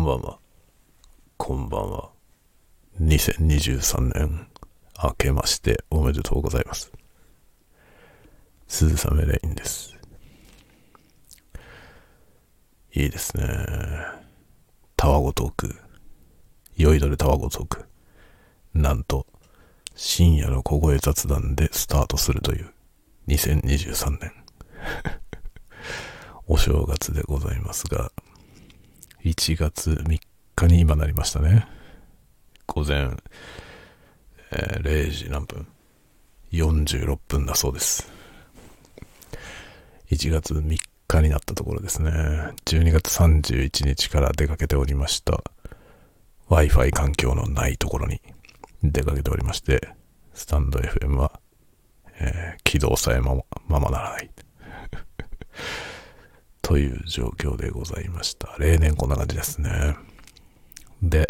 んばんは。こんばんは。2023年明けましておめでとうございます。鈴雨レインです。いいですね。タワゴトーク。酔いどれタワゴトーク。なんと、深夜の小声雑談でスタートするという2023年。お正月でございますが、1月3日に今なりましたね。午前、えー0時何分 ?46 分だそうです。1月3日になったところですね。12月31日から出かけておりました。Wi-Fi 環境のないところに出かけておりまして、スタンド FM は、えー起動さえままままならない。という状況でございました。例年こんな感じですね。で、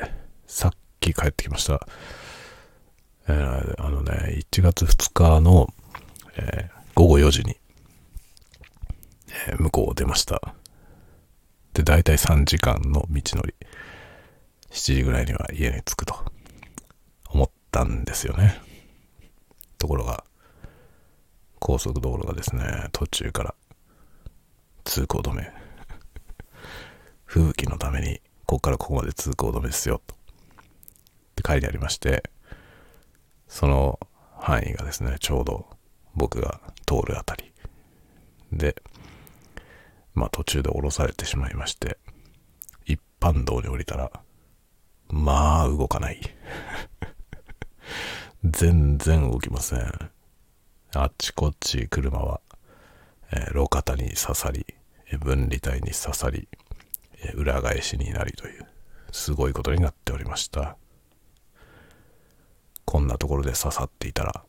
さっき帰ってきました。えーあのね、1月2日の、えー午後4時に、えー向こうを出ました。で、だいたい3時間の道のり。7時ぐらいには家に着くと思ったんですよね。ところが、高速道路がですね、途中から通行止め。吹雪のために、ここからここまで通行止めですよ、と。って書いてありまして、その範囲がですね、ちょうど僕が通るあたり。で、まあ途中で降ろされてしまいまして、一般道に降りたら、まあ動かない。全然動きません。あっちこっち車は、え路肩に刺さり、分離帯に刺さり、え裏返しになりという、すごいことになっておりました。こんなところで刺さっていたら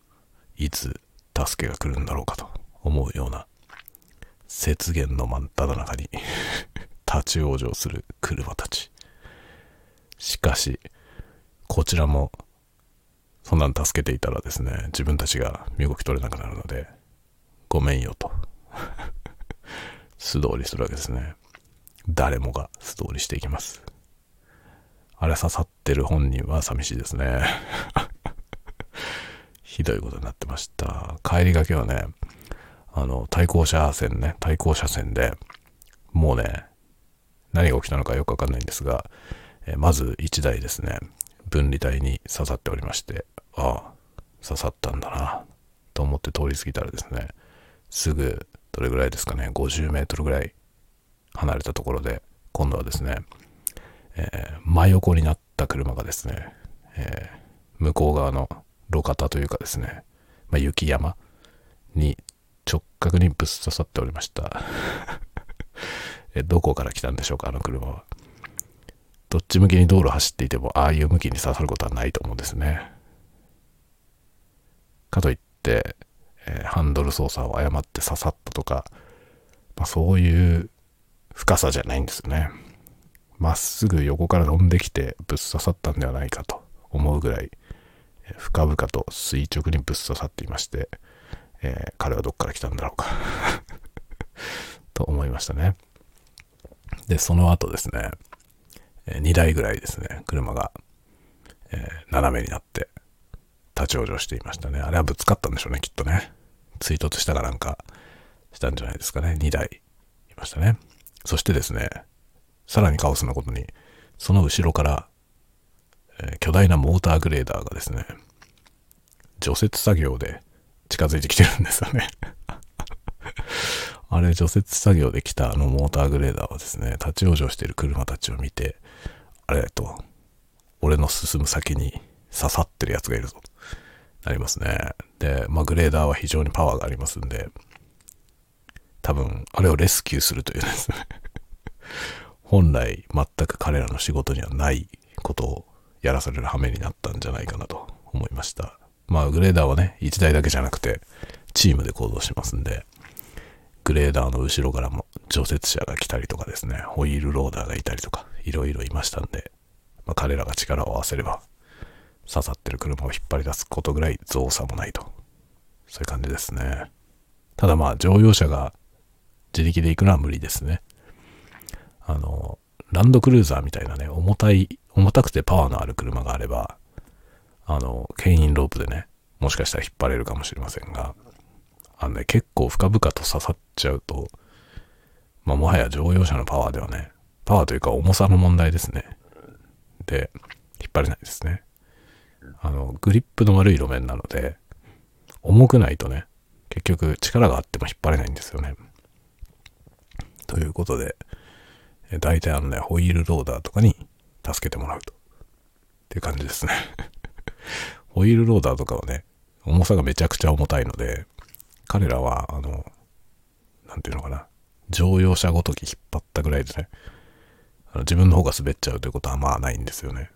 いつ助けが来るんだろうかと思うような、雪原の真っ只中に 立ち往生する車たち。しかし、こちらも、そんなん助けていたらですね、自分たちが身動き取れなくなるので、ごめんよと。素通りするわけですね。誰もが素通りしていきます。あれ刺さってる本人は寂しいですね。ひどいことになってました。帰りがけはね、あの、対向車線ね、対向車線で、もうね、何が起きたのかよくわかんないんですが、えまず1台ですね、分離帯に刺さっておりまして、ああ、刺さったんだな、と思って通り過ぎたらですね、すぐ、どれぐらいですかね、50メートルぐらい離れたところで、今度はですね、えー真横になった車がですね、えー向こう側の路肩というかですね、まあ、雪山に直角にぶっ刺さっておりました。えどこから来たんでしょうか、あの車は。どっち向きに道路走っていても、ああいう向きに刺さることはないと思うんですね。かといって、えーハンドル操作を誤って刺さったとか、まあ、そういう深さじゃないんですよね。まっすぐ横から飛んできてぶっ刺さったんではないかと思うぐらい、えー深々と垂直にぶっ刺さっていまして、えー彼はどっから来たんだろうか と思いましたね。で、その後ですね、え2台ぐらいですね、車が、えー斜めになって立ち往生していましたね。あれはぶつかったんでしょうね、きっとね。追突したかなんかしたんじゃないですかね。2台いましたね。そしてですね、さらにカオスなことに、その後ろから、えー巨大なモーターグレーダーがですね、除雪作業で近づいてきてるんですよね。あれ、除雪作業で来たあのモーターグレーダーはですね、立ち往生してる車たちを見て、あれと、俺の進む先に刺さってるやつがいるぞ。なりますね。で、まあ、グレーダーは非常にパワーがありますんで、多分、あれをレスキューするというですね、本来全く彼らの仕事にはないことをやらされる羽目になったんじゃないかなと思いました。まあ、グレーダーはね、1台だけじゃなくて、チームで行動しますんで、グレーダーの後ろからも除雪車が来たりとかですね、ホイールローダーがいたりとか、いろいろいましたんで、まあ、彼らが力を合わせれば、刺さってる車を引っ張り出すことぐらい造作もないと。そういう感じですね。ただまあ、乗用車が自力で行くのは無理ですね。あの、ランドクルーザーみたいなね、重たい、重たくてパワーのある車があれば、あの、牽引ロープでね、もしかしたら引っ張れるかもしれませんが、あのね、結構深々と刺さっちゃうと、まあ、もはや乗用車のパワーではね、パワーというか重さの問題ですね。で、引っ張れないですね。あの、グリップの悪い路面なので、重くないとね、結局力があっても引っ張れないんですよね。ということで、大体あのね、ホイールローダーとかに助けてもらうと。っていう感じですね。ホイールローダーとかはね、重さがめちゃくちゃ重たいので、彼らは、あの、なんていうのかな、乗用車ごとき引っ張ったぐらいでね、あの自分の方が滑っちゃうということはまあないんですよね。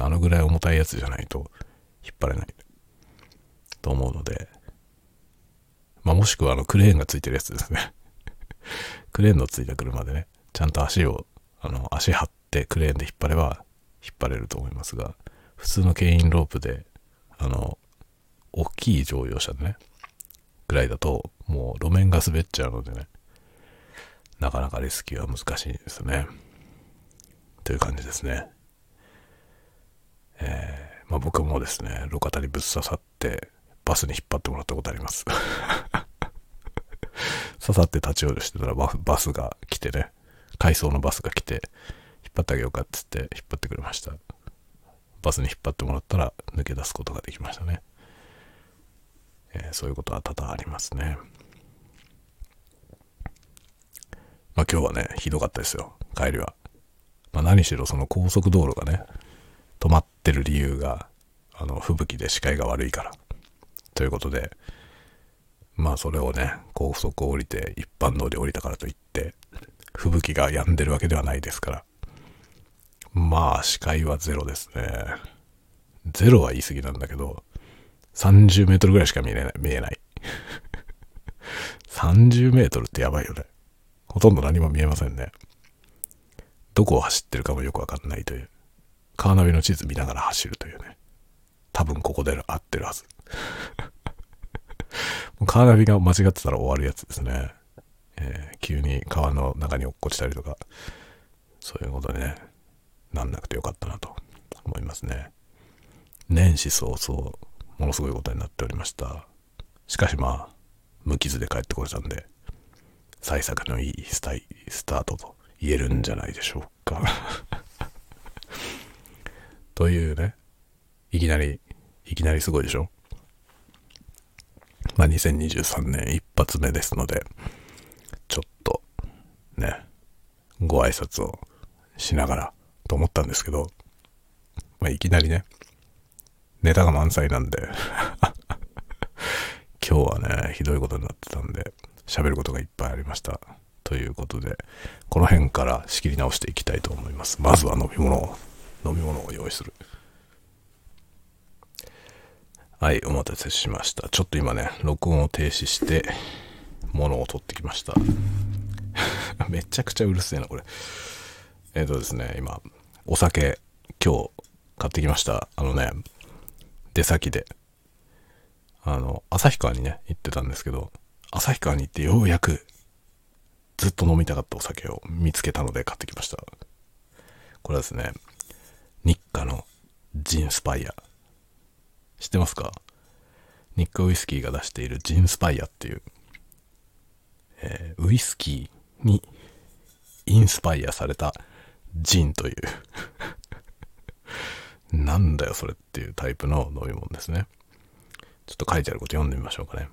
あのぐらい重たいやつじゃないと引っ張れないと思うので、まあ、もしくはあのクレーンがついてるやつですね。クレーンのついた車でね、ちゃんと足を、あの、足張ってクレーンで引っ張れば引っ張れると思いますが、普通の牽引ロープで、あの、大きい乗用車でね、ぐらいだと、もう路面が滑っちゃうのでね、なかなかレスキューは難しいですね。という感じですね。えー、まあ僕もですね、路肩にぶっ刺さって、バスに引っ張ってもらったことあります。刺さって立ち寄るしてたらバスが来てね、回送のバスが来て、引っ張ってあげようかっつって引っ張ってくれました。バスに引っ張ってもらったら抜け出すことができましたね。えー、そういうことは多々ありますね。まあ今日はね、ひどかったですよ、帰りは。まあ何しろその高速道路がね、止まってる理由が、あの、吹雪で視界が悪いから。ということで、まあそれをね、高速を降りて一般道で降りたからといって、吹雪が止んでるわけではないですから。まあ視界はゼロですね。ゼロは言い過ぎなんだけど、30メートルぐらいしか見えない。見えない30メートルってやばいよね。ほとんど何も見えませんね。どこを走ってるかもよくわかんないという。カーナビの地図見ながら走るというね。多分ここで合ってるはず。カーナビが間違ってたら終わるやつですね。えー、急に川の中に落っこちたりとか、そういうことでね、なんなくてよかったなと思いますね。年始早々、ものすごいことになっておりました。しかしまあ、無傷で帰ってこれたんで、幸先のいいスタイスタートと言えるんじゃないでしょうか。というね、いきなり、いきなりすごいでしょ？まあ、2023年一発目ですので、ちょっと、ね、ご挨拶をしながらと思ったんですけど、まあ、いきなりね、ネタが満載なんで 今日はね、ひどいことになってたんで、喋ることがいっぱいありました。ということで、この辺から仕切り直していきたいと思います。まずは飲み物を、飲み物を用意する。はい、お待たせしました。ちょっと今ね、録音を停止して、物を取ってきました。めちゃくちゃうるせえな、これ。えっ、ー、とですね、今、お酒、今日買ってきました。あのね、出先で。あの、旭川にね、行ってたんですけど、旭川に行ってようやく、ずっと飲みたかったお酒を見つけたので買ってきました。これはですね、日課のジンスパイア。知ってますか？日課ウイスキーが出しているジンスパイアっていう、えー、ウイスキーにインスパイアされたジンという なんだよそれっていうタイプの飲み物ですね。ちょっと書いてあること読んでみましょうかね。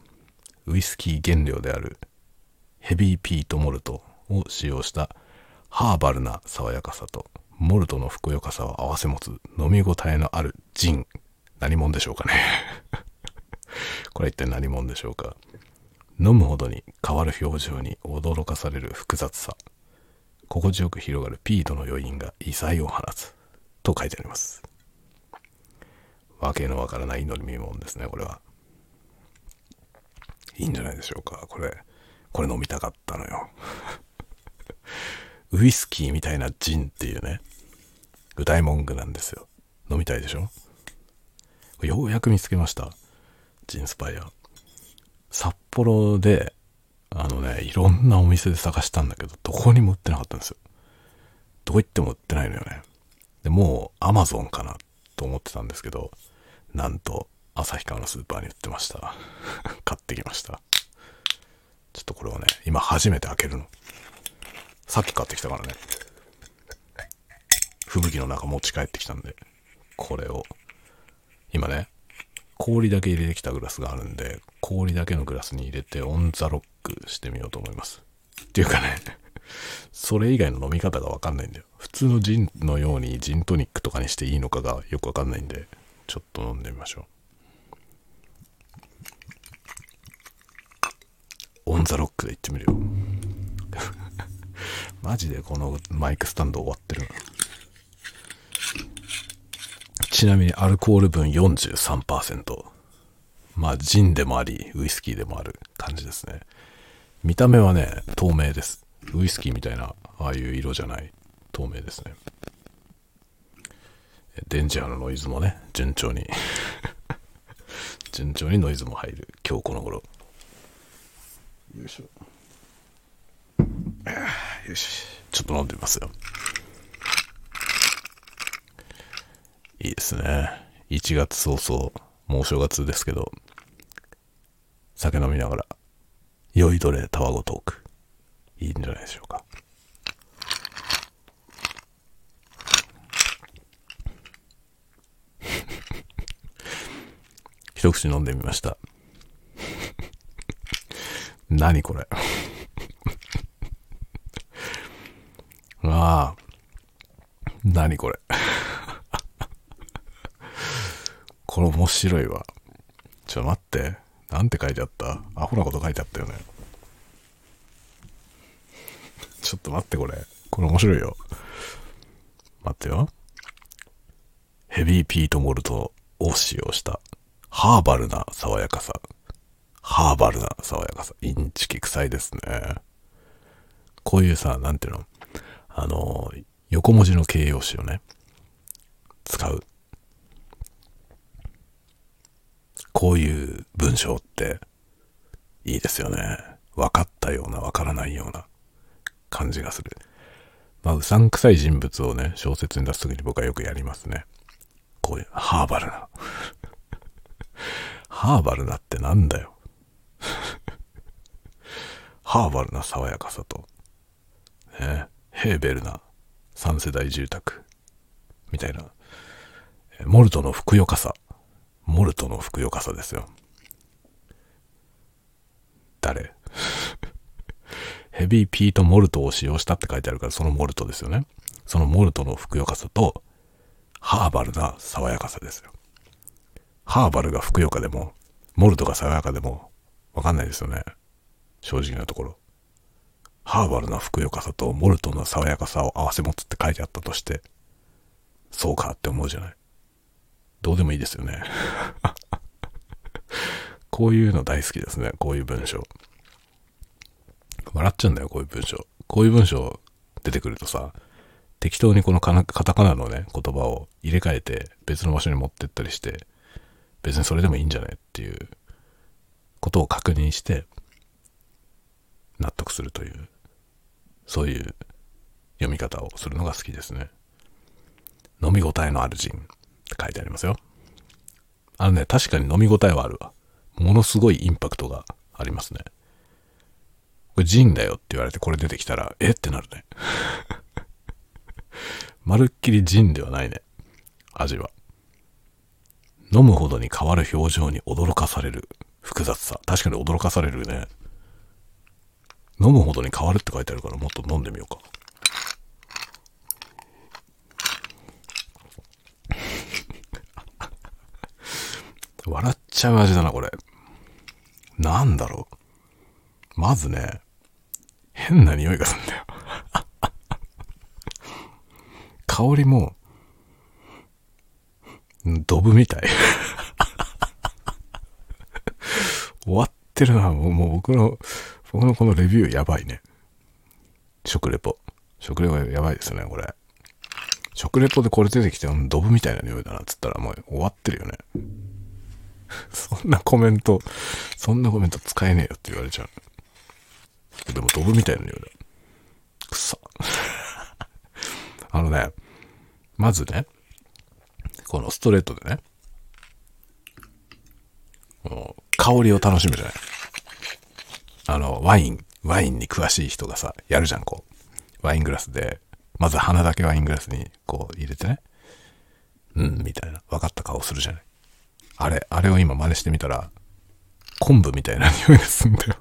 ウイスキー原料であるヘビーピートモルトを使用したハーバルな爽やかさとモルトのふくよかさを併せ持つ飲み応えのあるジン何者でしょうかね。これ一体何者でしょうか。飲むほどに変わる表情に驚かされる複雑さ。心地よく広がるピートの余韻が異彩を放つ。と書いてあります。わけのわからない飲み物ですねこれは。いいんじゃないでしょうか。これこれ飲みたかったのよ。ウイスキーみたいなジンっていうね歌い文句なんですよ飲みたいでしょ？ようやく見つけました。ジンスパイア。札幌で、あのね、いろんなお店で探したんだけど、どこにも売ってなかったんですよ。どこ行っても売ってないのよね。で、もう Amazon かなと思ってたんですけど、なんと、旭川のスーパーに売ってました。買ってきました。ちょっとこれをね、今初めて開けるの。さっき買ってきたからね。吹雪の中持ち帰ってきたんで、これを、今ね、氷だけ入れてきたグラスがあるんで、氷だけのグラスに入れてオンザロックしてみようと思います。っていうかね、それ以外の飲み方がわかんないんだよ。普通のジンのようにジントニックとかにしていいのかがよくわかんないんで、ちょっと飲んでみましょう。オンザロックでいってみるよ。マジでこのマイクスタンド終わってる。ちなみにアルコール分43%。まあ、ジンでもあり、ウイスキーでもある感じですね。見た目はね、透明です。ウイスキーみたいな、ああいう色じゃない、透明ですね。電磁波のノイズもね、順調に 順調にノイズも入る、今日この頃。よいしょ。よし。ちょっと飲んでみますよ。いいですね。1月早々、もう正月ですけど、酒飲みながら、酔いどれタワゴトーク。いいんじゃないでしょうか。一口飲んでみました。何これ。ああ。何これ。これ面白いわ。ちょ、待って。なんて書いてあった？アホなこと書いてあったよね。ちょっと待って、これ。これ面白いよ。待ってよ。ヘビーピートモルトを使用した、ハーバルな爽やかさ。ハーバルな爽やかさ。インチキ臭いですね。こういうさ、なんていうの？あの、横文字の形容詞をね、使う。こういう文章っていいですよね。分かったような分からないような感じがする。まあ、うさんくさい人物をね、小説に出すときに僕はよくやりますね。こういう、ハーバルな。ハーバルなってなんだよ。ハーバルな爽やかさと、ね、ヘーベルな三世代住宅、みたいな、モルトのふくよかさ。モルトのふくよかさですよ。誰？ヘビーピートモルトを使用したって書いてあるから、そのモルトですよね。そのモルトのふくよかさと、ハーバルな爽やかさですよ。ハーバルがふくよかでも、モルトが爽やかでも、わかんないですよね。正直なところ。ハーバルなふくよかさとモルトの爽やかさを合わせ持つって書いてあったとして、そうかって思うじゃない。どうでもいいですよね。こういうの大好きですね。こういう文章。笑っちゃうんだよ、こういう文章。こういう文章出てくるとさ、適当にこのカタカナのね、言葉を入れ替えて別の場所に持ってったりして、別にそれでもいいんじゃないっていうことを確認して、納得するという、そういう読み方をするのが好きですね。飲み応えのあるジンって書いてありますよ。あのね、確かに飲み応えはあるわ。ものすごいインパクトがありますね。これジンだよって言われてこれ出てきたら、えってなるね。まるっきりジンではないね。味は。飲むほどに変わる表情に驚かされる複雑さ。確かに驚かされるね。飲むほどに変わるって書いてあるからもっと飲んでみようか。笑っちゃう味だな、これ。なんだろう。まずね、変な匂いがするんだよ。香りも、ドブみたい。終わってるな。もうもう僕の、僕のこのレビューやばいね。食レポ。食レポやばいですね、これ。食レポでこれ出てきて、ドブみたいな匂いだなっつったらもう終わってるよね。そんなコメント、そんなコメント使えねえよって言われちゃう。でもドブみたいな匂いだ。くさ。のね、まずね、このストレートでね、この香りを楽しむじゃない。あの、ワイン、ワインに詳しい人がさ、やるじゃん、こう。ワイングラスで、まず鼻だけワイングラスにこう入れてね。うん、みたいな。分かった顔するじゃない。あれ、あれを今真似してみたら、昆布みたいな匂いがすんだよ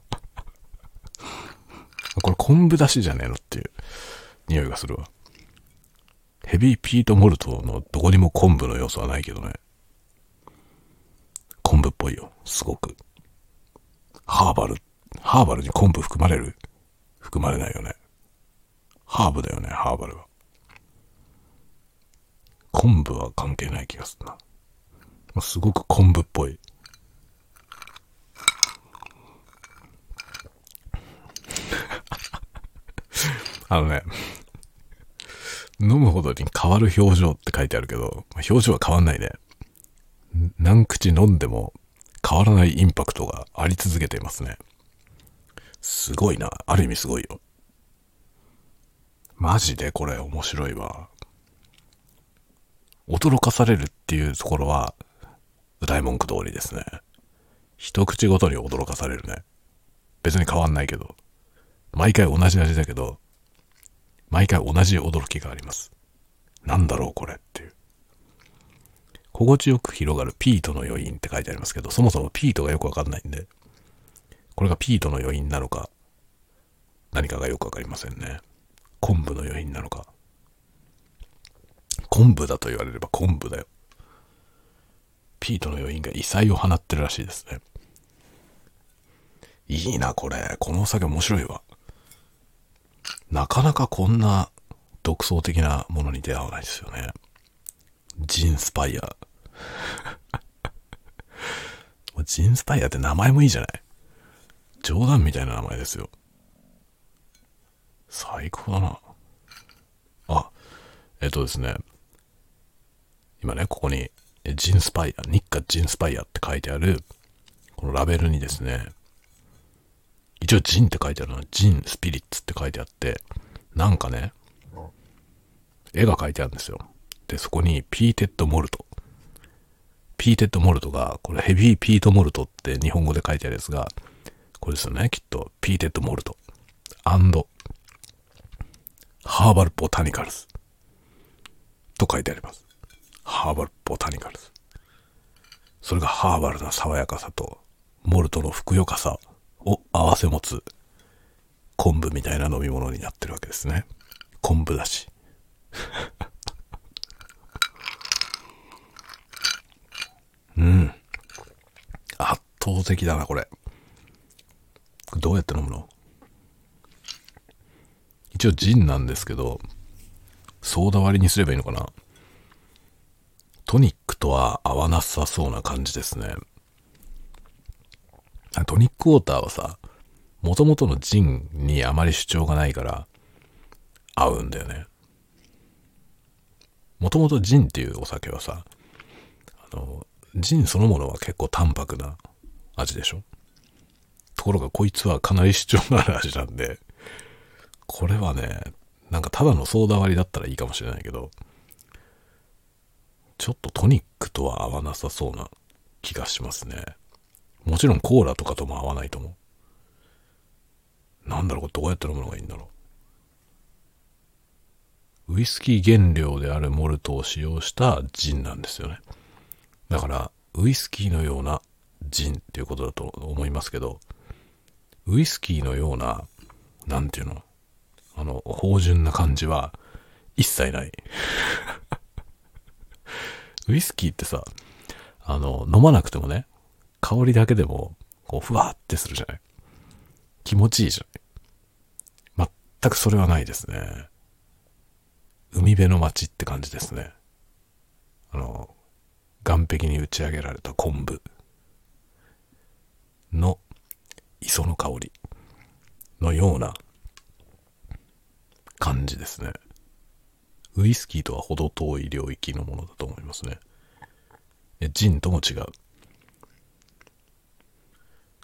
これ昆布だしじゃねえのっていう匂いがするわ。ヘビーピートモルトのどこにも昆布の要素はないけどね。昆布っぽいよ。すごく。ハーバル。ハーバルに昆布含まれる？含まれないよね。ハーブだよね、ハーバルは。昆布は関係ない気がするな。すごく昆布っぽい。あのね、飲むほどに変わる表情って書いてあるけど、表情は変わんないね。何口飲んでも変わらないインパクトがあり続けていますね。すごいな。ある意味すごいよ。マジでこれ面白いわ。驚かされるっていうところは、歌い文句通りですね。一口ごとに驚かされるね。別に変わんないけど。毎回同じ味だけど、毎回同じ驚きがあります。なんだろうこれっていう。心地よく広がるピートの余韻って書いてありますけど、そもそもピートがよくわかんないんで、これがピートの余韻なのか、何かがよくわかりませんね。昆布の余韻なのか。昆布だと言われれば昆布だよ。ピートの余韻が異彩を放ってるらしいですね。いいな、これ。このお酒面白いわ。なかなかこんな独創的なものに出会わないですよね。ジンスパイア。ジンスパイアって名前もいいじゃない冗談みたいな名前ですよ。最高だな。あ、えっとですね。今ね、ここに、ジンスパイア、ニッカジンスパイアって書いてある、このラベルにですね、一応ジンって書いてあるのは、ジンスピリッツって書いてあって、なんかね、絵が描いてあるんですよ。で、そこにピーテッドモルト。ピーテッドモルトが、これヘビーピートモルトって日本語で書いてあるやつが、これですよね、きっと。ピーテッドモルト。アンド、ハーバルボタニカルズ。と書いてあります。ハーバルボタニカルズ。それがハーバルな爽やかさと、モルトのふくよかさを合わせ持つ昆布みたいな飲み物になってるわけですね。昆布だし。うん。圧倒的だな、これ。どうやって飲むの？一応ジンなんですけど、ソーダ割りにすればいいのかな？トニックとは合わなさそうな感じですね。トニックウォーターはさ、もともとのジンにあまり主張がないから合うんだよね。もともとジンっていうお酒はさ、あの、ジンそのものは結構淡白な味でしょ？ころがこいつはかなり主張のある味なんで、これはね、なんかただのソーダ割りだったらいいかもしれないけど、ちょっとトニックとは合わなさそうな気がしますね。もちろんコーラとかとも合わないと思う。なんだろう、これどうやって飲むのがいいんだろう。ウイスキー原料であるモルトを使用したジンなんですよね。だから、ウイスキーのようなジンっていうことだと思いますけど、ウイスキーのような、なんていうの、あの、芳醇な感じは一切ない。ウイスキーってさ、あの、飲まなくてもね、香りだけでも、こう、ふわーってするじゃない？気持ちいいじゃない？全くそれはないですね。海辺の街って感じですね。あの、岸壁に打ち上げられた昆布の磯の香りのような感じですね。ウイスキーとは程遠い領域のものだと思いますね。ジンとも違う。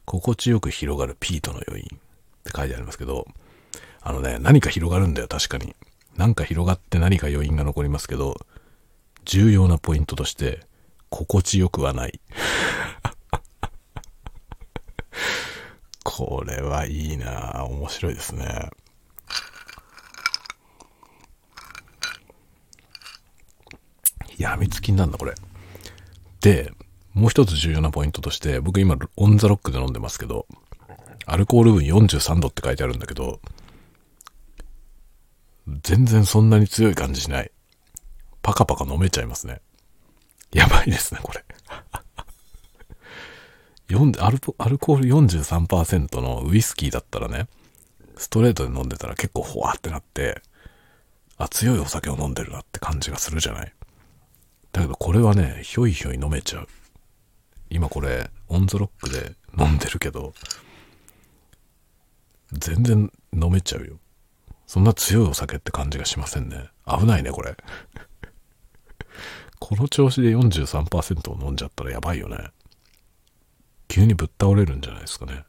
心地よく広がるピートの余韻って書いてありますけど、あのね、何か広がるんだよ、確かに。なんか広がって何か余韻が残りますけど、重要なポイントとして、心地よくはない。これはいいな面白いですね。やみつきになるんだ、これ。で、もう一つ重要なポイントとして、僕今、オンザロックで飲んでますけど、アルコール分43度って書いてあるんだけど、全然そんなに強い感じしない。パカパカ飲めちゃいますね。やばいですね、これ。アルアルコール43%のウイスキーだったらね、ストレートで飲んでたら結構ほわってなって、あ、強いお酒を飲んでるなって感じがするじゃない？だけどこれはね、ひょいひょい飲めちゃう。今これ、オンザロックで飲んでるけど、全然飲めちゃうよ。そんな強いお酒って感じがしませんね。危ないね、これ。この調子で43%を飲んじゃったらやばいよね。急にぶっ倒れるんじゃないですかね。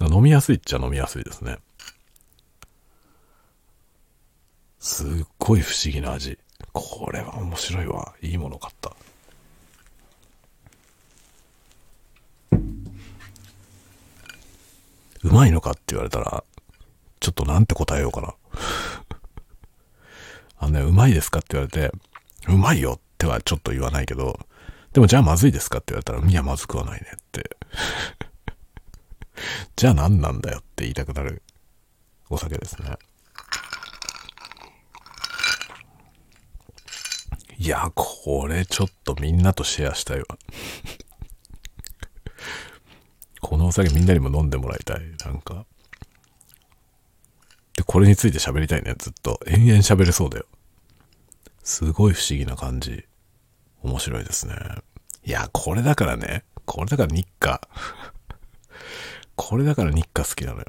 飲みやすいっちゃ飲みやすいですね。すっごい不思議な味。これは面白いわ。いいもの買った。うまいのかって言われたら、ちょっとなんて答えようかな。あのね、うまいですかって言われて、うまいよってはちょっと言わないけど、でもじゃあまずいですかって言われたら、いや、まずくはないねって。じゃあ何なんだよって言いたくなるお酒ですね。いや、これちょっとみんなとシェアしたいわ。このお酒みんなにも飲んでもらいたい。なんか。で、これについて喋りたいね。ずっと。延々喋れそうだよ。すごい不思議な感じ。面白いですね。いや、これだからね。これだから日課。これだから日課好きなのよ。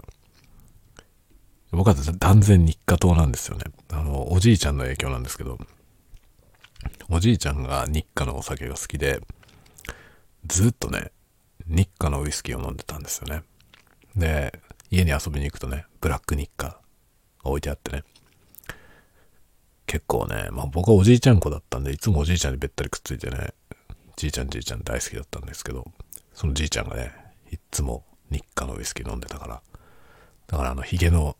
僕は断然日課党なんですよね。あの、おじいちゃんの影響なんですけど、おじいちゃんが日課のお酒が好きで、ずっとね、日課のウイスキーを飲んでたんですよね。で、家に遊びに行くとね、ブラック日課置いてあってね。結構ね、まあ僕はおじいちゃん子だったんで、いつもおじいちゃんにべったりくっついてね、じいちゃんじいちゃん大好きだったんですけど、そのじいちゃんがね、いつもニッカのウイスキー飲んでたから、だからあの、ヒゲの、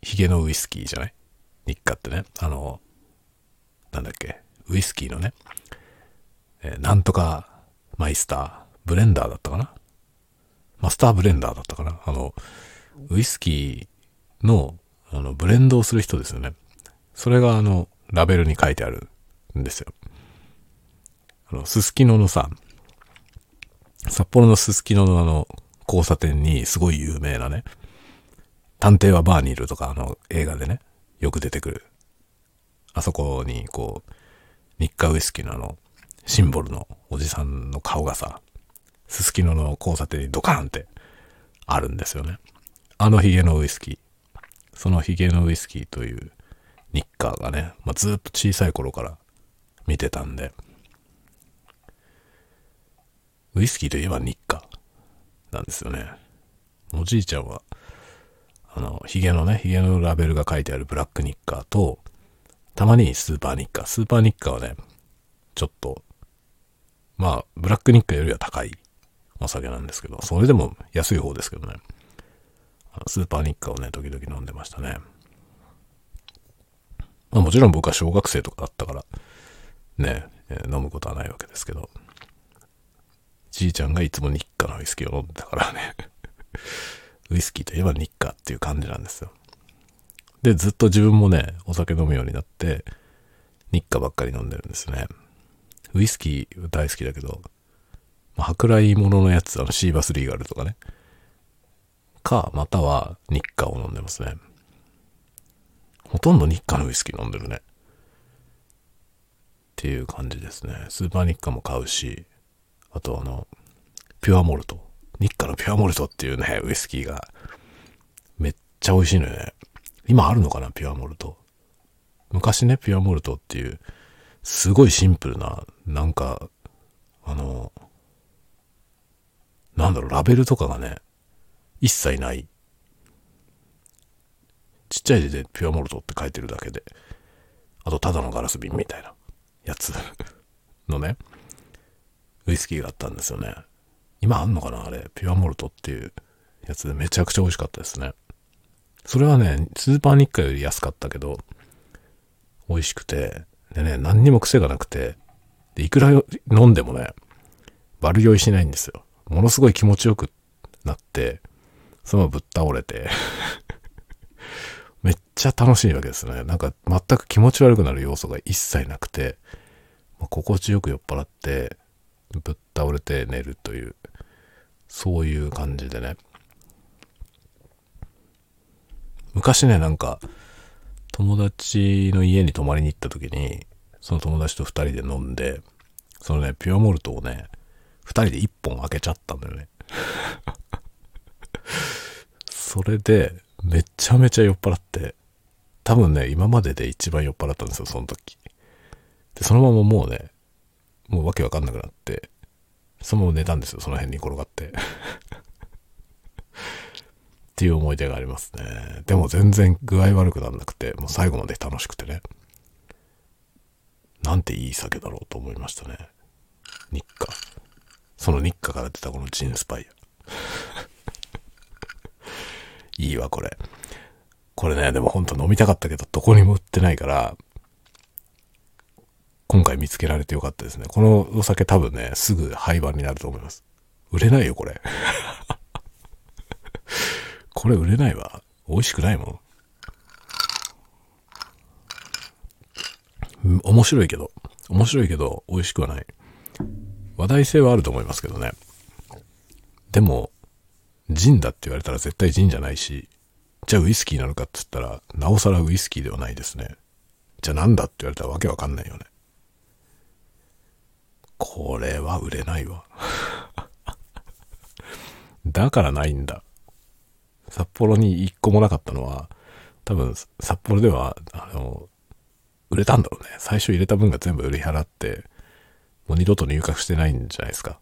ヒゲのウイスキーじゃない？ニッカってね、あの、なんだっけ、ウイスキーのね、えー、なんとかマイスター、ブレンダーだったかな？マスターブレンダーだったかな？あの、ウイスキーの、あの、ブレンドをする人ですよね。それがあの、ラベルに書いてあるんですよ。あの、すすきののさ、札幌のすすきののあの、交差点にすごい有名なね、探偵はバーにいるとか、あの、映画でね、よく出てくる。あそこに、こう、日課ウイスキーのあの、シンボルのおじさんの顔がさ、すすきのの交差点にドカーンってあるんですよね。あのヒゲのウイスキー。そのヒゲのウイスキーという日課がね、まあ、ずっと小さい頃から見てたんで、ウイスキーといえば日課なんですよね。おじいちゃんは、あの、ヒゲのね、ヒゲのラベルが書いてあるブラックニッカーと、たまにスーパーニッカー。スーパーニッカーはね、ちょっと、まあ、ブラックニッカーよりは高いお酒なんですけど、それでも安い方ですけどね。スーパーニッカーをね、時々飲んでましたね。まあもちろん僕は小学生とかだったから、ね、え飲むことはないわけですけど、じいちゃんがいつも日課のウイスキーを飲んでたからね ウイスキーといえば日課っていう感じなんですよ。で、ずっと自分もね、お酒飲むようになって、日課ばっかり飲んでるんですね。ウイスキー大好きだけど、まあ、舶来物のやつ、あの、シーバスリーガルとかね。か、または日課を飲んでますね。ほとんど日課のウイスキー飲んでるね。っていう感じですね。スーパー日課も買うし、あとあの、ピュアモルト。日課のピュアモルトっていうね、ウイスキーが、めっちゃ美味しいのよね。今あるのかな、ピュアモルト。昔ね、ピュアモルトっていう、すごいシンプルな、なんか、あの、なんだろう、ラベルとかがね、一切ない。ちっちゃい字でピュアモルトって書いてるだけで、あとただのガラス瓶みたいなやつのね、ウイスキーがあったんですよね。今あんのかな？あれ、ピュアモルトっていうやつでめちゃくちゃ美味しかったですね。それはね、スーパーニッカより安かったけど、美味しくて、でね、何にも癖がなくて、で、いくら飲んでもね、悪酔いしないんですよ。ものすごい気持ちよくなって、そのままぶっ倒れてめっちゃ楽しいわけですね。なんか全く気持ち悪くなる要素が一切なくて、まあ、心地よく酔っ払って、ぶっ倒れて寝るという、そういう感じでね。昔ね、なんか、友達の家に泊まりに行った時に、その友達と二人で飲んで、そのね、ピュアモルトをね、二人で一本開けちゃったんだよね。それで、めちゃめちゃ酔っ払って、多分ね、今までで一番酔っ払ったんですよ、その時。で、そのままもうね、もうわけわかんなくなって、そのまま寝たんですよ、その辺に転がって。っていう思い出がありますね。でも全然具合悪くなんなくて、もう最後まで楽しくてね。なんていい酒だろうと思いましたね。日課。その日課から出たこのジンスパイア。いいわ、これ。これね、でもほんと飲みたかったけど、どこにも売ってないから、今回見つけられてよかったですね。このお酒多分ね、すぐ廃盤になると思います。売れないよ、これ。これ売れないわ。美味しくないもん。面白いけど、面白いけど、美味しくはない。話題性はあると思いますけどね。でも、ジンだって言われたら絶対ジンじゃないし、じゃあウイスキーなのかって言ったら、なおさらウイスキーではないですね。じゃあなんだって言われたらわけわかんないよね。これは売れないわ。だからないんだ。札幌に一個もなかったのは、多分札幌では、あの、売れたんだろうね。最初入れた分が全部売り払って、もう二度と入閣してないんじゃないですか。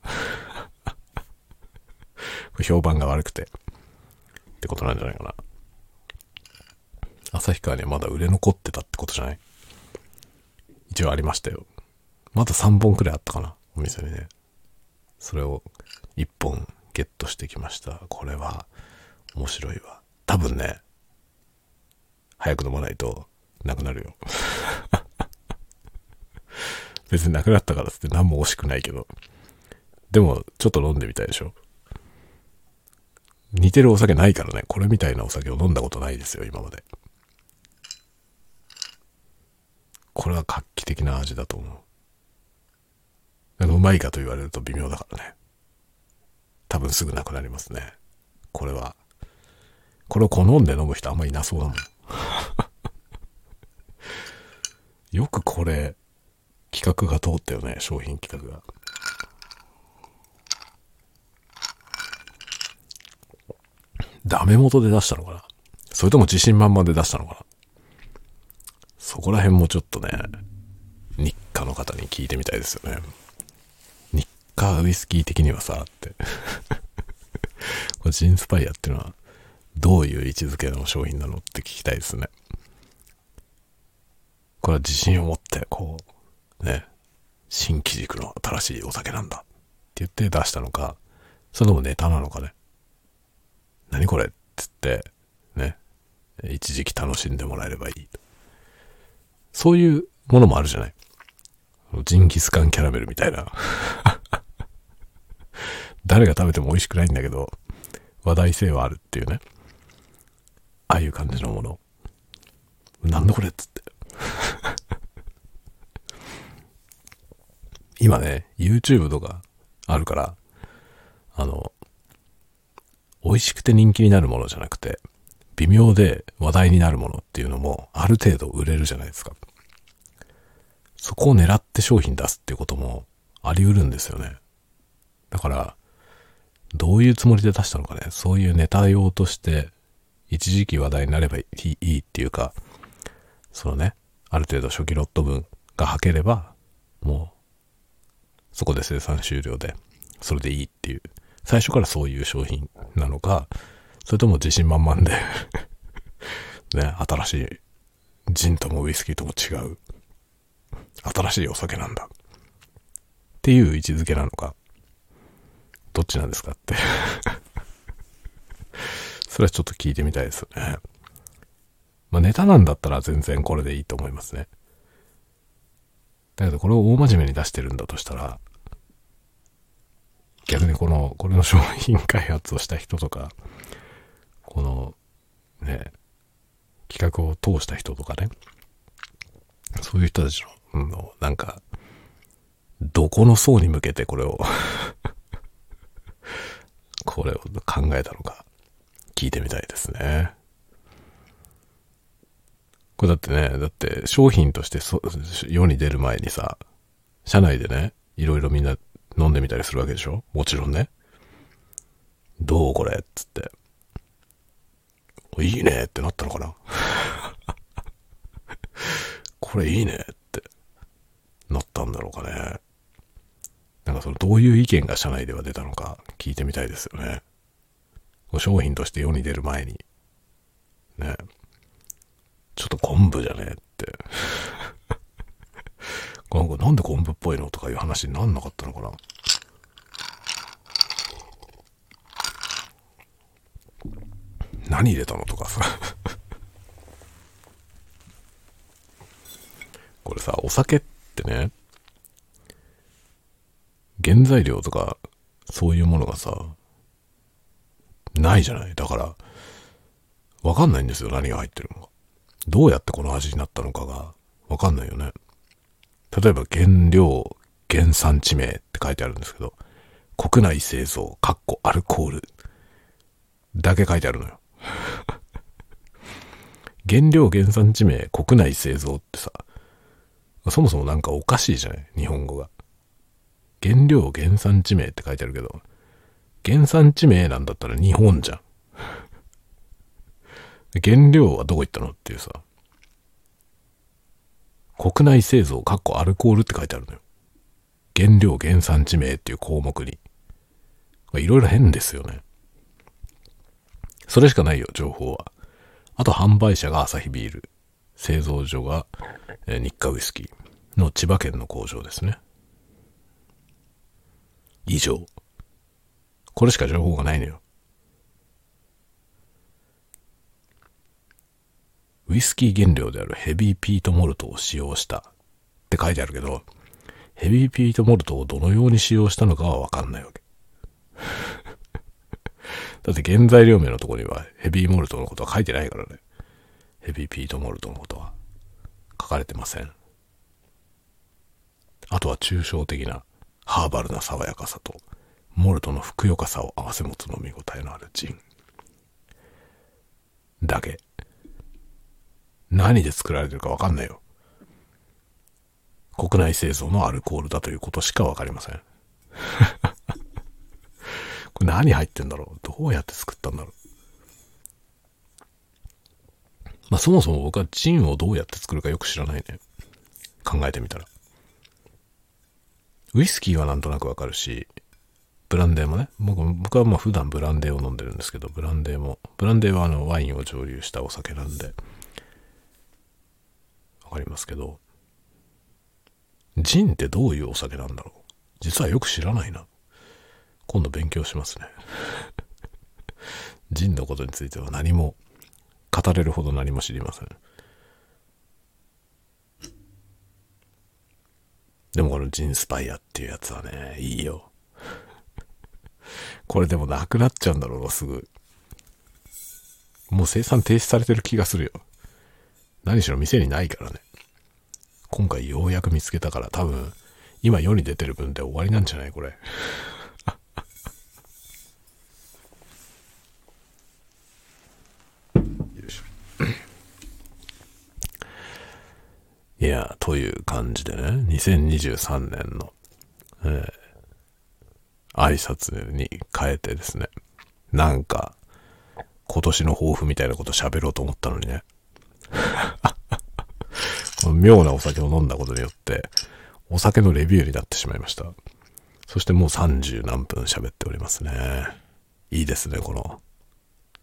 評判が悪くて。ってことなんじゃないかな。旭川にはまだ売れ残ってたってことじゃない？一応ありましたよ。まだ3本くらいあったかな。お店にね。それを1本ゲットしてきました。これは面白いわ。多分ね、早く飲まないとなくなるよ。別になくなったからって何も惜しくないけど。でも、ちょっと飲んでみたいでしょ。似てるお酒ないからね。これみたいなお酒を飲んだことないですよ、今まで。これは画期的な味だと思う。うまいかと言われると微妙だからね。多分すぐなくなりますね。これは。これを好んで飲む人あんまいなそうだもん。よくこれ、企画が通ったよね、商品企画が。ダメ元で出したのかな？それとも自信満々で出したのかな？そこら辺もちょっとね、日課の方に聞いてみたいですよね。日課ウイスキー的にはさ、ってこれジンスパイアっていうのはどういう位置づけの商品なのって聞きたいですね。これは自信を持って、こう、ね、新機軸の新しいお酒なんだって言って出したのか、それともネタなのかね。何これ？っつって、ね、一時期楽しんでもらえればいい。そういうものもあるじゃない？ジンギスカンキャラメルみたいな。誰が食べても美味しくないんだけど、話題性はあるっていうね。ああいう感じのもの。なんだこれ？っつって。今ね、YouTube とかあるから、あの、美味しくて人気になるものじゃなくて、微妙で話題になるものっていうのもある程度売れるじゃないですか。そこを狙って商品出すっていうこともあり得るんですよね。だから、どういうつもりで出したのかね、そういうネタ用として一時期話題になればいいっていうか、そのね、ある程度初期ロット分が履ければ、もう、そこで生産終了で、それでいいっていう、最初からそういう商品なのか、それとも自信満々で ね、新しい、ジンともウイスキーとも違う、新しいお酒なんだ。っていう位置づけなのか、どっちなんですかって それはちょっと聞いてみたいですよね。まあネタなんだったら全然これでいいと思いますね。だけどこれを大真面目に出してるんだとしたら、逆にこの、これの商品開発をした人とか、この、ね、企画を通した人とかね、そういう人たちの、のなんか、どこの層に向けてこれを これを考えたのか、聞いてみたいですね。これだってね、だって商品としてそ世に出る前にさ、社内でね、いろいろみんな飲んでみたりするわけでしょ？もちろんね。どうこれ？っつって。いいね？ってなったのかな？これいいね？ってなったんだろうかね。なんかそのどういう意見が社内では出たのか聞いてみたいですよね。商品として世に出る前に。ね。ちょっと昆布じゃね？えって。なんかなんで昆布っぽいのとかいう話になんなかったのかな？何入れたのとかさ これさ、お酒ってね、原材料とか、そういうものがさ、ないじゃない？だから、わかんないんですよ、何が入ってるのか。どうやってこの味になったのかが、わかんないよね。例えば原料、原産地名って書いてあるんですけど、国内製造、カッコアルコールだけ書いてあるのよ。原料、原産地名、国内製造ってさ、そもそもなんかおかしいじゃない？日本語が。原料、原産地名って書いてあるけど、原産地名なんだったら日本じゃん。原料はどこ行ったの？っていうさ。国内製造、かっこアルコールって書いてあるのよ。原料、原産地名っていう項目に。いろいろ変ですよね。それしかないよ、情報は。あと販売者がアサヒビール。製造所が、えー、日課ウイスキーの千葉県の工場ですね。以上。これしか情報がないのよ。ウイスキー原料であるヘビーピートモルトを使用したって書いてあるけど、ヘビーピートモルトをどのように使用したのかはわかんないわけ。だって原材料名のところにはヘビーモルトのことは書いてないからね。ヘビーピートモルトのことは書かれてません。あとは抽象的なハーバルな爽やかさとモルトのふくよかさを併せ持つ飲み応えのあるジン。だけ。何で作られてるかわかんないよ。国内製造のアルコールだということしかわかりません。これ何入ってんだろう？どうやって作ったんだろう？まあそもそも僕はジンをどうやって作るかよく知らないね。考えてみたら。ウイスキーはなんとなくわかるし、ブランデーもね、僕僕はまあ普段ブランデーを飲んでるんですけど、ブランデーも、ブランデーはあのワインを蒸留したお酒なんで、わかりますけど、ジンってどういうお酒なんだろう？実はよく知らないな。今度勉強しますね。ジンのことについては何も語れるほど何も知りません。でもこのジンスパイアっていうやつはね、いいよ。これでもなくなっちゃうんだろうな、すぐ。もう生産停止されてる気がするよ。何しろ店にないからね。今回ようやく見つけたから多分、今世に出てる分で終わりなんじゃないこれ。いや、という感じでね、2023年の、えー、挨拶に変えてですね、なんか、今年の抱負みたいなこと喋ろうと思ったのにね。妙なお酒を飲んだことによって、お酒のレビューになってしまいました。そしてもう30何分喋っておりますね。いいですね、この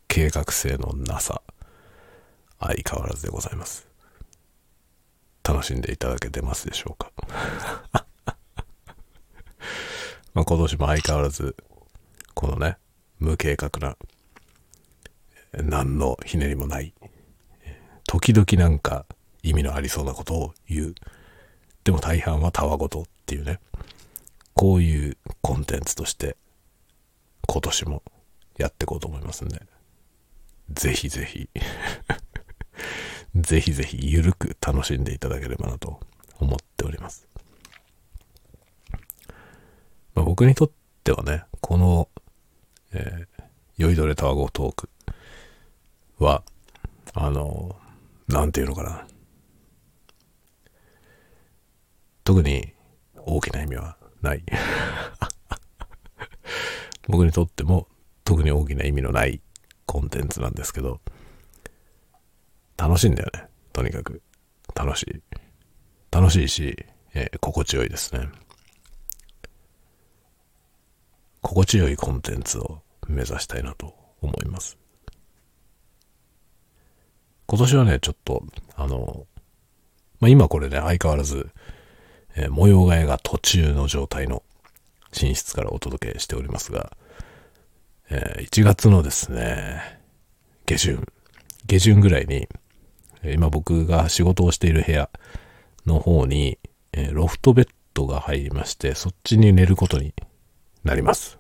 計画性のなさ。相変わらずでございます。楽しんでいただけてますでしょうか まあ今年も相変わらず、このね、無計画な、何のひねりもない、時々なんか意味のありそうなことを言う。でも大半はたわごとっていうね、こういうコンテンツとして今年もやっていこうと思いますんで、ぜひぜひ ぜひぜひゆるく楽しんでいただければなと思っております。まあ、僕にとってはね、この、えー、酔いどれタワゴトークは、あの、なんていうのかな。特に大きな意味はない 僕にとっても特に大きな意味のないコンテンツなんですけど、楽しいんだよね。とにかく。楽しい。楽しいし、えー、心地よいですね。心地よいコンテンツを目指したいなと思います。今年はね、ちょっと、あの、まあ、今これね、相変わらず、えー、模様替えが途中の状態の寝室からお届けしておりますが、えー、1月のですね、下旬、下旬ぐらいに、今僕が仕事をしている部屋の方に、えー、ロフトベッドが入りまして、そっちに寝ることになります。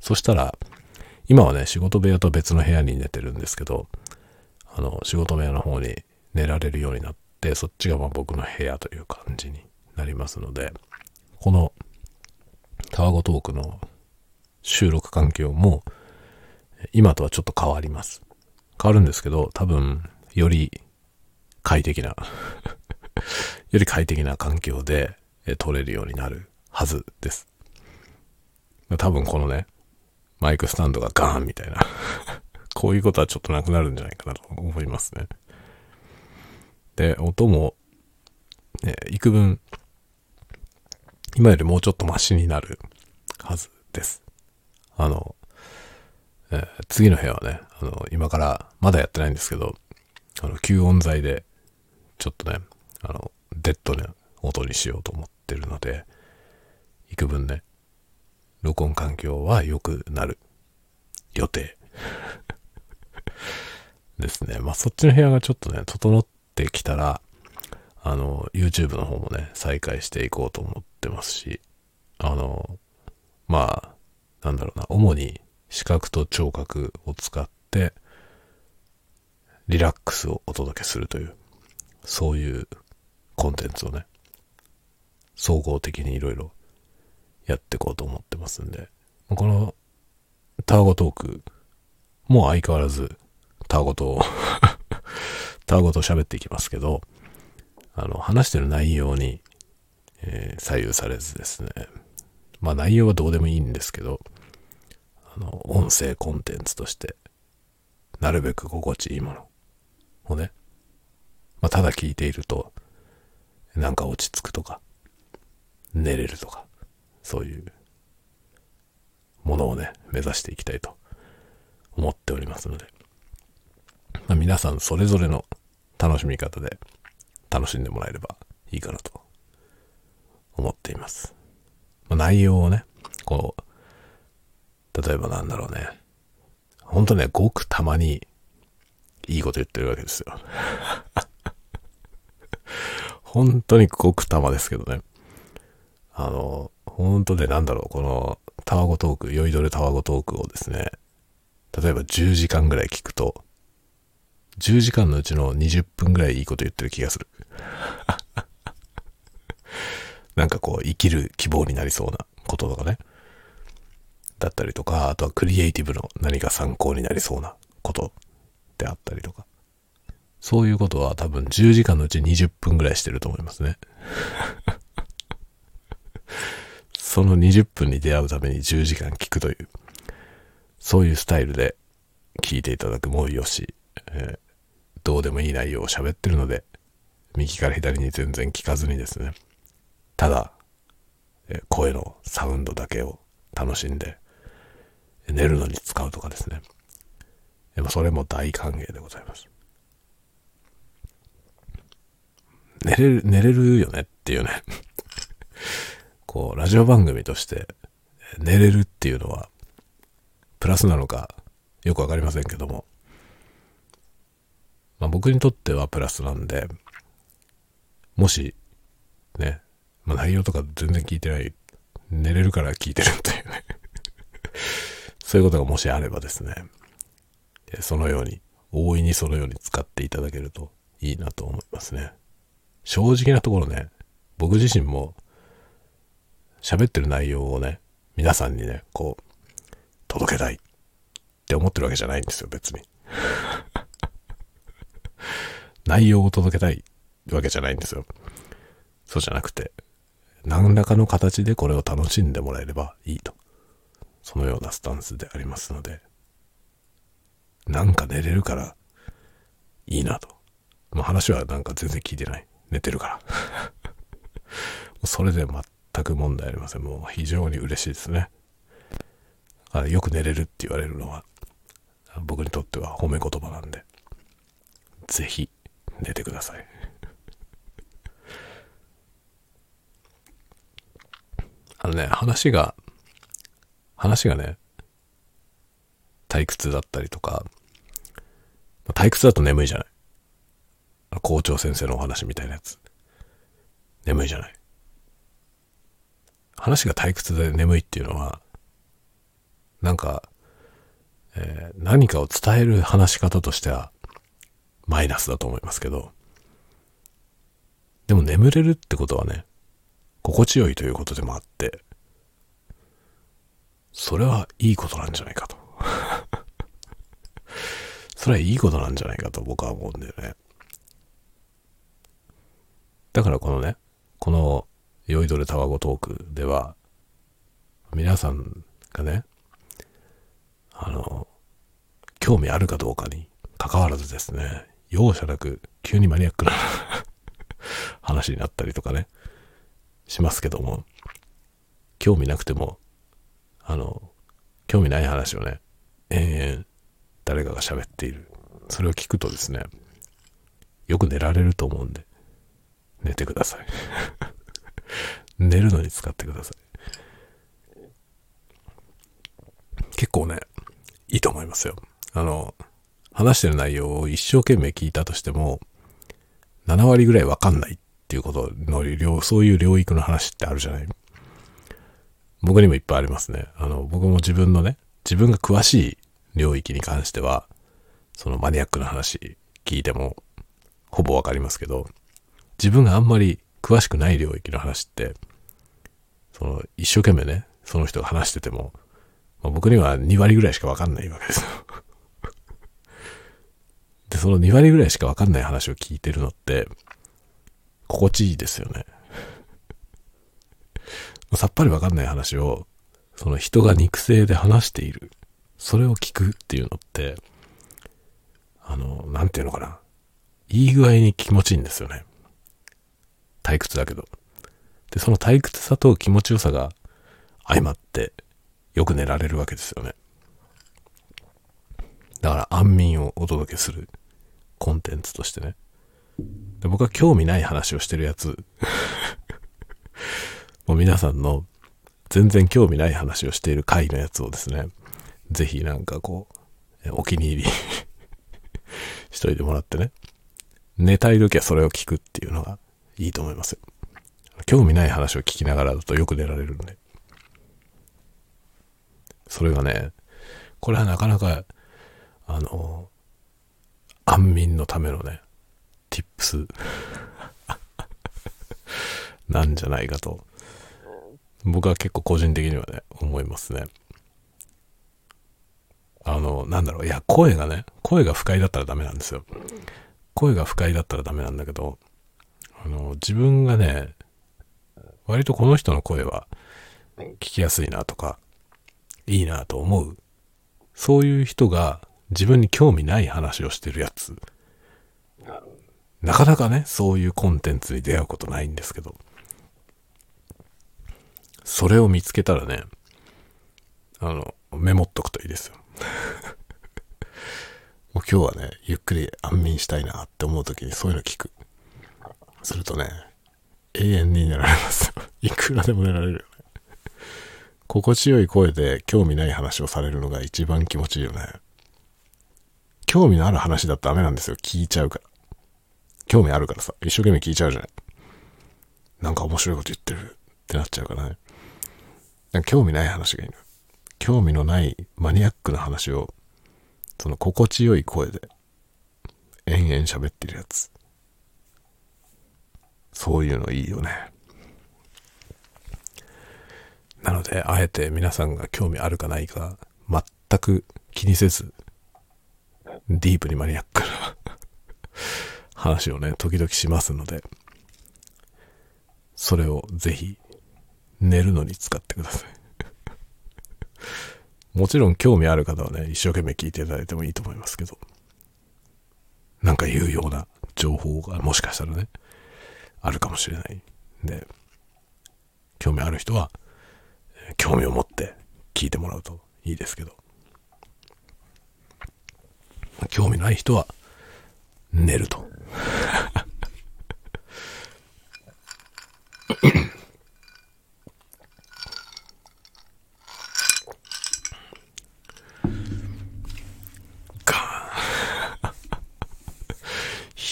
そしたら、今はね、仕事部屋と別の部屋に寝てるんですけど、あの、仕事部屋の方に寝られるようになって、そっちがまあ僕の部屋という感じになりますので、このタワゴトークの収録環境も今とはちょっと変わります。変わるんですけど、多分より快適な より快適な環境で撮れるようになるはずです。多分このね、マイクスタンドがガーンみたいなこういうことはちょっとなくなるんじゃないかなと思いますね。で、音も、ね、幾分、今よりもうちょっとマシになるはずです。あの、えー、次の部屋はね、あの、今からまだやってないんですけど、あの、吸音材で、ちょっとね、あの、デッドな音にしようと思ってるので、幾分ね、録音環境は良くなる予定ですね。まあ、そっちの部屋がちょっとね、整ってきたら、あの、YouTube の方もね、再開していこうと思ってますし、あの、まあ、なんだろうな、主に視覚と聴覚を使って、リラックスをお届けするという、そういうコンテンツをね、総合的にいろいろやっていこうと思ってますんで、このタワゴトーク、も相変わらずタワゴと、タワゴと喋っていきますけど、あの、話してる内容に、えー、左右されずですね、まあ内容はどうでもいいんですけど、あの、音声コンテンツとして、なるべく心地いいものをね、まあ、ただ聞いていると、なんか落ち着くとか、寝れるとか、そういうものをね、目指していきたいと思っておりますので、皆さんそれぞれの楽しみ方で楽しんでもらえればいいかなと思っています。まあ、内容をね、こう、例えばなんだろうね。ほんとね、ごくたまにいいこと言ってるわけですよ。本当にごくたまですけどね。あの、本当でなんだろう、このタワゴトーク、酔いどれタワゴトークをですね、例えば10時間ぐらい聞くと、10時間のうちの20分ぐらいいいこと言ってる気がする。なんかこう、生きる希望になりそうなこととかね。だったりとか、あとはクリエイティブの何か参考になりそうなことであったりとか。そういうことは多分10時間のうち20分ぐらいしてると思いますね。その20分に出会うために10時間聞くという、そういうスタイルで聞いていただくもよし、え、どうでもいい内容を喋ってるので、右から左に全然聞かずにですね、ただ、声のサウンドだけを楽しんで、寝るのに使うとかですね。でもそれも大歓迎でございます。寝れる、寝れるよねっていうね。こう、ラジオ番組として寝れるっていうのは、プラスなのかよくわかりませんけども。まあ僕にとってはプラスなんで、もし、ね、まあ内容とか全然聞いてない、寝れるから聞いてるっていうね。そういうことがもしあればですね、そのように、大いにそのように使っていただけるといいなと思いますね。正直なところね、僕自身も喋ってる内容をね、皆さんにね、こう、届けたいって思ってるわけじゃないんですよ、別に。内容を届けたいわけじゃないんですよ。そうじゃなくて、何らかの形でこれを楽しんでもらえればいいと。そのようなスタンスでありますので、なんか寝れるからいいなと。もう話はなんか全然聞いてない。寝てるから。それで全く問題ありません。もう非常に嬉しいですね。あよく寝れるって言われるのは、僕にとっては褒め言葉なんで、ぜひ寝てください。あのね、話が、話がね、退屈だったりとか、退屈だと眠いじゃない。校長先生のお話みたいなやつ。眠いじゃない。話が退屈で眠いっていうのは、なんか、えー、何かを伝える話し方としては、マイナスだと思いますけど、でも眠れるってことはね、心地よいということでもあって、それはいいことなんじゃないかと。それはいいことなんじゃないかと僕は思うんだよね。だからこのね、この酔いどれたわごトークでは、皆さんがね、あの、興味あるかどうかに関わらずですね、容赦なく急にマニアックな 話になったりとかね、しますけども、興味なくても、あの、興味ない話をね、延々誰かが喋っている。それを聞くとですね、よく寝られると思うんで、寝てください。寝るのに使ってください。結構ね、いいと思いますよ。あの、話してる内容を一生懸命聞いたとしても、7割ぐらいわかんないっていうことの、そういう領域の話ってあるじゃない僕にもいっぱいありますね。あの、僕も自分のね、自分が詳しい領域に関しては、そのマニアックな話聞いても、ほぼわかりますけど、自分があんまり詳しくない領域の話って、その、一生懸命ね、その人が話してても、まあ、僕には2割ぐらいしかわかんないわけですよ。で、その2割ぐらいしかわかんない話を聞いてるのって、心地いいですよね。さっぱりわかんない話を、その人が肉声で話している。それを聞くっていうのって、あの、なんていうのかな。いい具合に気持ちいいんですよね。退屈だけど。で、その退屈さと気持ちよさが相まって、よく寝られるわけですよね。だから安眠をお届けするコンテンツとしてね。で僕は興味ない話をしてるやつ もう皆さんの全然興味ない話をしている回のやつをですね、ぜひなんかこう、お気に入り しといてもらってね。寝たい時はそれを聞くっていうのがいいと思いますよ。興味ない話を聞きながらだとよく寝られるんで。それがね、これはなかなか、あの、安眠のためのね、tips なんじゃないかと、僕は結構個人的にはね、思いますね。あの、なんだろう、いや、声がね、声が不快だったらダメなんですよ。声が不快だったらダメなんだけど、あの、自分がね、割とこの人の声は聞きやすいなとか、いいなと思う。そういう人が自分に興味ない話をしてるやつ。なかなかね、そういうコンテンツに出会うことないんですけど、それを見つけたらね、あの、メモっとくといいですよ。もう今日はね、ゆっくり安眠したいなって思う時にそういうの聞く。するとね、永遠に寝られますよ。いくらでも寝られるよね。心地よい声で興味ない話をされるのが一番気持ちいいよね。興味のある話だとダメなんですよ。聞いちゃうから。興味あるからさ、一生懸命聞いちゃうじゃない。なんか面白いこと言ってるってなっちゃうからね。か興味ない話がいいの。興味のないマニアックな話を、その心地よい声で、延々喋ってるやつ。そういうのいいよね。なので、あえて皆さんが興味あるかないか、全く気にせず、ディープにマニアックな話をね、時々しますので、それをぜひ、寝るのに使ってください。もちろん興味ある方はね、一生懸命聞いていただいてもいいと思いますけど、なんか有用な情報がもしかしたらね、あるかもしれないんで、興味ある人は、興味を持って聞いてもらうといいですけど、興味ない人は、寝ると。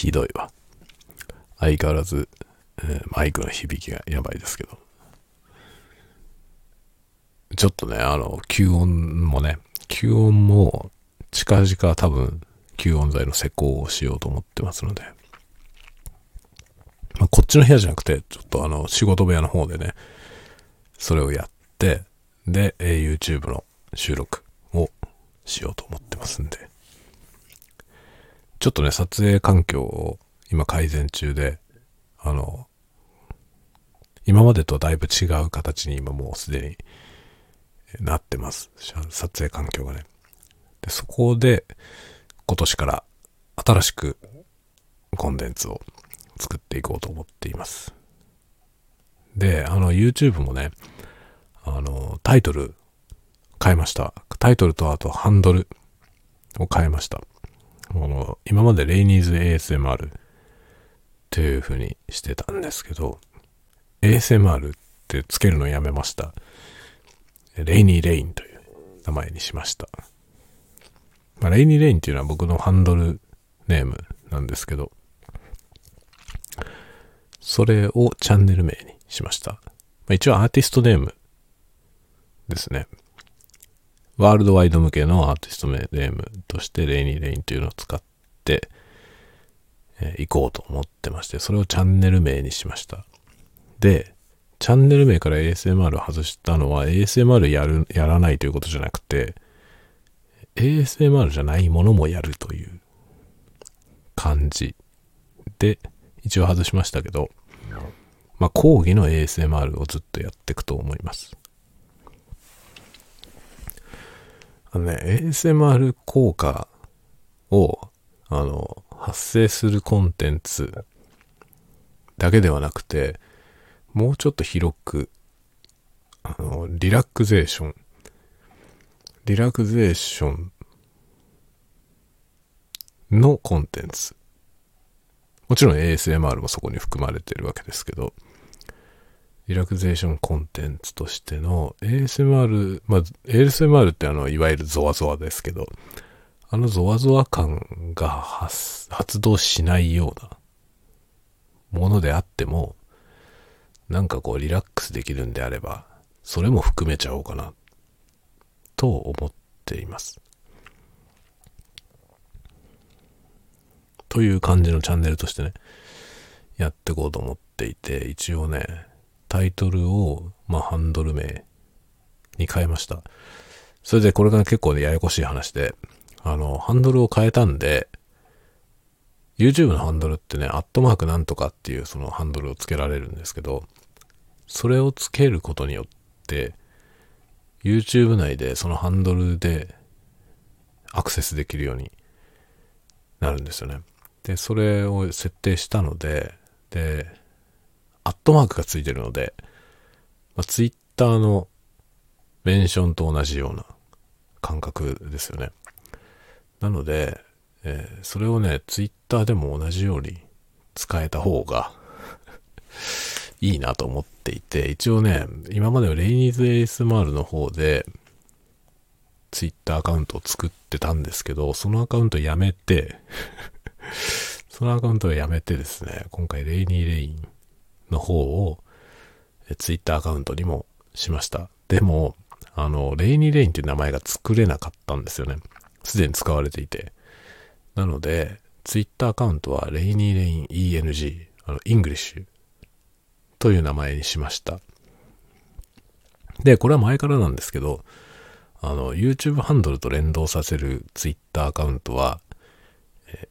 ひどいわ。相変わらず、えー、マイクの響きがやばいですけど。ちょっとね、あの、吸音もね、吸音も近々多分吸音材の施工をしようと思ってますので、まあ、こっちの部屋じゃなくて、ちょっとあの、仕事部屋の方でね、それをやって、で、YouTube の収録をしようと思ってますんで、ちょっとね、撮影環境を今改善中で、あの、今までとだいぶ違う形に今もうすでになってます。撮影環境がね。で、そこで今年から新しくコンテンツを作っていこうと思っています。で、あの YouTube もね、あのタイトル変えました。タイトルとあとハンドルを変えました。あの今までレイニーズ ASMR っていう風にしてたんですけど、ASMR ってつけるのやめました。レイニーレインという名前にしました。まあ、レイニーレインっていうのは僕のハンドルネームなんですけど、それをチャンネル名にしました。まあ、一応アーティストネームですね。ワールドワイド向けのアーティストネームとしてレイニーレインというのを使って、えー、行こうと思ってまして、それをチャンネル名にしました。で、チャンネル名から ASMR 外したのは ASMR やる、やらないということじゃなくて、ASMR じゃないものもやるという感じで一応外しましたけど、まあ講義の ASMR をずっとやっていくと思います。あのね、ASMR 効果を、あの、発生するコンテンツだけではなくて、もうちょっと広く、あの、リラクゼーションリラクゼーションのコンテンツ。もちろん ASMR もそこに含まれてるわけですけど、リラクゼーションコンテンツとしての ASMR、まあ、ASMR ってあの、いわゆるゾワゾワですけど、あのゾワゾワ感が発動しないようなものであっても、なんかこうリラックスできるんであれば、それも含めちゃおうかなっと思っています。という感じのチャンネルとしてね、やっていこうと思っていて、一応ね、タイトルを、まあ、ハンドル名に変えました。それでこれが結構ね、ややこしい話で、あの、ハンドルを変えたんで、YouTube のハンドルってね、アットマークなんとかっていうそのハンドルをつけられるんですけど、それをつけることによって、YouTube 内でそのハンドルでアクセスできるようになるんですよね。で、それを設定したので、で、アットマークがついてるので、まあ、Twitter のメンションと同じような感覚ですよね。なので、えー、それをね、Twitter でも同じように使えた方がいいなと思っていて、一応ね、今まではレイニーズ ASMR の方で、ツイッターアカウントを作ってたんですけど、そのアカウントやめて そのアカウントをやめてですね、今回レイニーレインの方をツイッターアカウントにもしました。でも、あの、レイニーレインっていう名前が作れなかったんですよね。すでに使われていて。なので、ツイッターアカウントはレイニーレイン ENG、あの、 English という名前にしました。で、これは前からなんですけど、あの、YouTube ハンドルと連動させる Twitter アカウントは、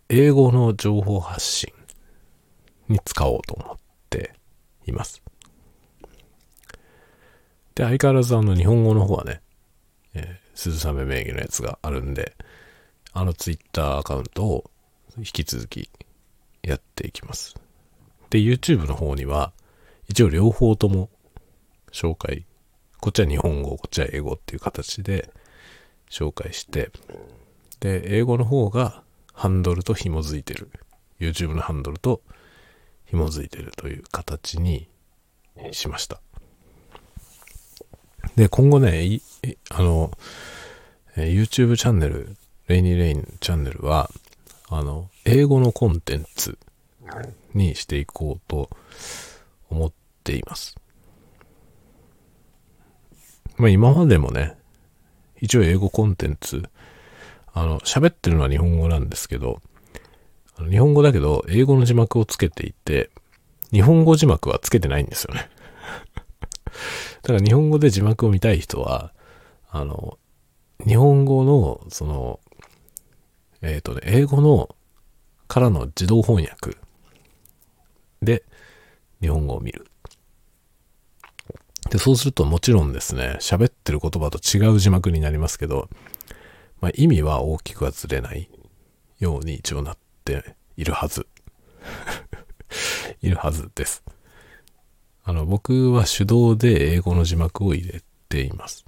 英語の情報発信に使おうと思っています。で、相変わらずあの日本語の方はね、えー、鈴雨名義のやつがあるんで、あの Twitter アカウントを引き続きやっていきます。で、YouTube の方には、一応両方とも紹介こっちは日本語、こっちは英語っていう形で紹介して、で、英語の方がハンドルと紐づいてる。YouTube のハンドルと紐づいてるという形にしました。で、今後ね、あの、YouTube チャンネル、レイニーレインチャンネルは、あの、英語のコンテンツにしていこうと思っています。まあ今までもね、一応英語コンテンツ、あの、喋ってるのは日本語なんですけど、日本語だけど英語の字幕をつけていて、日本語字幕はつけてないんですよね。だから日本語で字幕を見たい人は、あの、日本語の、その、えっ、ー、とね、英語のからの自動翻訳で日本語を見る。で、そうするともちろんですね、喋ってる言葉と違う字幕になりますけど、まあ、意味は大きくはずれないように一応なっているはず。いるはずです。あの、僕は手動で英語の字幕を入れています。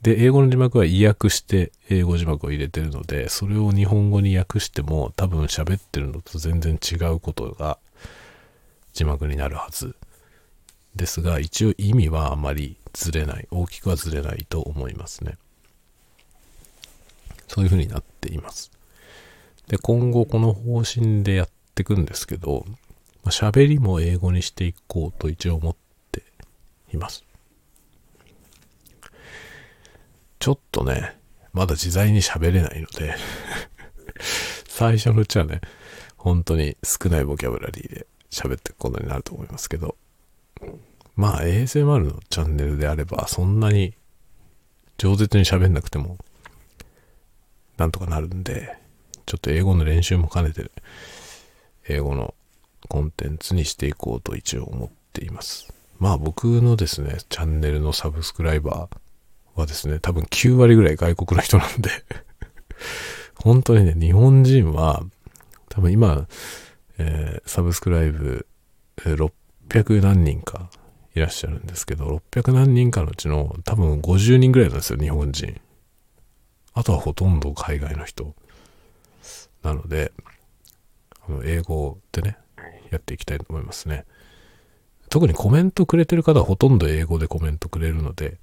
で、英語の字幕は意訳して英語字幕を入れてるので、それを日本語に訳しても多分喋ってるのと全然違うことが字幕になるはずですが、一応意味はあまりずれない、大きくはずれないと思いますね。そういう風になっています。で、今後この方針でやっていくんですけど、まあ、喋りも英語にしていこうと一応思っています。ちょっとね、まだ自在に喋れないので 最初のうちはね、本当に少ないボキャブラリーで喋っていくことになると思いますけど、まあ ASMR のチャンネルであればそんなに饒舌に喋んなくてもなんとかなるんで、ちょっと英語の練習も兼ねて英語のコンテンツにしていこうと一応思っています。まあ僕のですね、チャンネルのサブスクライバーはですね、多分9割ぐらい外国の人なんで 本当にね、日本人は多分今、えー、サブスクライブ、600何人かいらっしゃるんですけど、600何人かのうちの多分50人ぐらいなんですよ、日本人。あとはほとんど海外の人。なので、あの英語でね、やっていきたいと思いますね。特にコメントくれてる方はほとんど英語でコメントくれるので、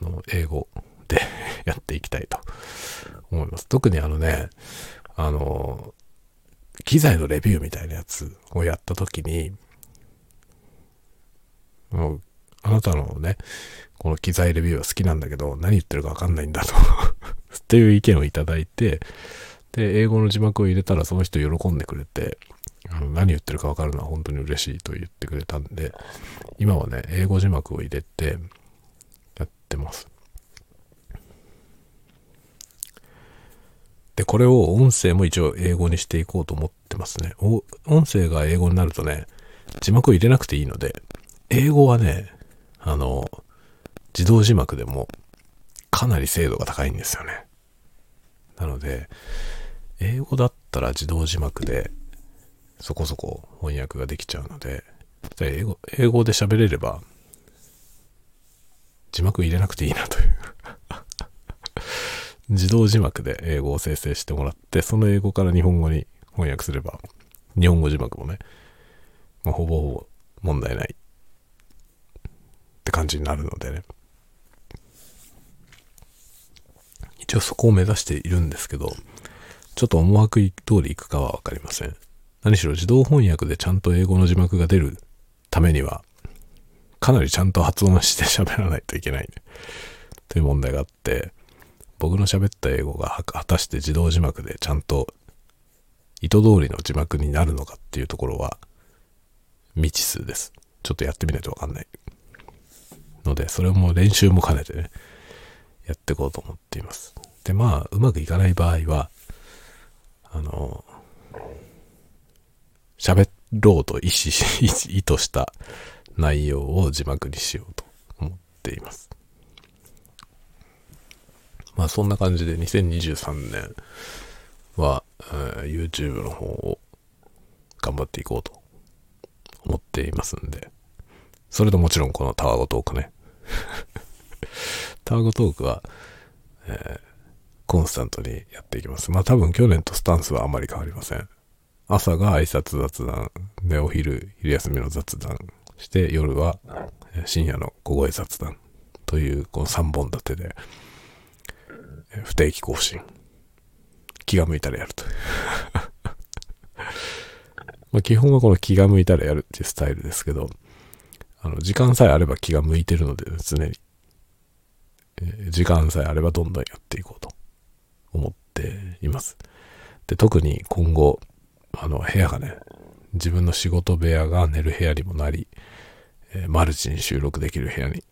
あの、英語で やっていきたいと思います。特にあのね、あの、機材のレビューみたいなやつをやった時に、もう、あなたのね、この機材レビューは好きなんだけど、何言ってるかわかんないんだと っていう意見をいただいて、で、英語の字幕を入れたらその人喜んでくれて、あの何言ってるかわかるのは本当に嬉しいと言ってくれたんで、今はね、英語字幕を入れてやってます。で、これを音声も一応英語にしていこうと思ってますね。音声が英語になるとね、字幕を入れなくていいので、英語はね、あの、自動字幕でもかなり精度が高いんですよね。なので、英語だったら自動字幕でそこそこ翻訳ができちゃうので、英語英語で喋れれば字幕入れなくていいなという 自動字幕で英語を生成してもらって、その英語から日本語に翻訳すれば、日本語字幕もね、まあ、ほぼほぼ問題ないって感じになるのでね。一応そこを目指しているんですけど、ちょっと思惑通りいくかはわかりません。何しろ自動翻訳でちゃんと英語の字幕が出るためには、かなりちゃんと発音して喋らないといけない、という問題があって、僕の喋った英語が果たして自動字幕でちゃんと意図通りの字幕になるのかっていうところは未知数です。ちょっとやってみないとわかんない。ので、それも練習も兼ねてね、やっていこうと思っています。で、まあ、うまくいかない場合は、あの、喋ろうと意思し、意図した内容を字幕にしようと思っています。まあそんな感じで2023年は、えー、YouTube の方を頑張っていこうと思っていますんで、それともちろんこのタワゴトークね。タワゴトークは、えー、コンスタントにやっていきます。まあ多分去年とスタンスはあまり変わりません。朝が挨拶雑談、で、お昼、昼休みの雑談して、夜は深夜の小声雑談という、この3本立てで、不定期更新。気が向いたらやると。まあ基本はこの気が向いたらやるっていうスタイルですけど、あの、時間さえあれば気が向いてるので、常に。え時間さえあればどんどんやっていこうと思っています。で、特に今後、あの、部屋がね、自分の仕事部屋が寝る部屋にもなり、え、マルチに収録できる部屋に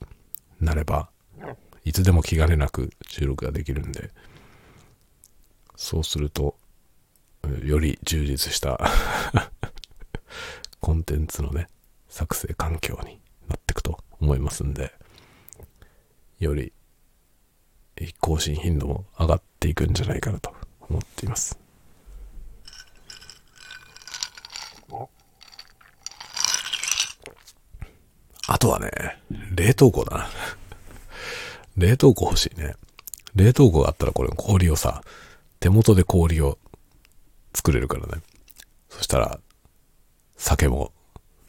なれば、いつでも気兼ねなく収録ができるんで、そうすると、より充実した コンテンツのね、作成環境になっていくと思いますんで、より更新頻度も上がっていくんじゃないかなと思っています。あとはね、冷凍庫だな。冷凍庫欲しいね。冷凍庫があったらこれ氷をさ、手元で氷を作れるからね。そしたら、酒も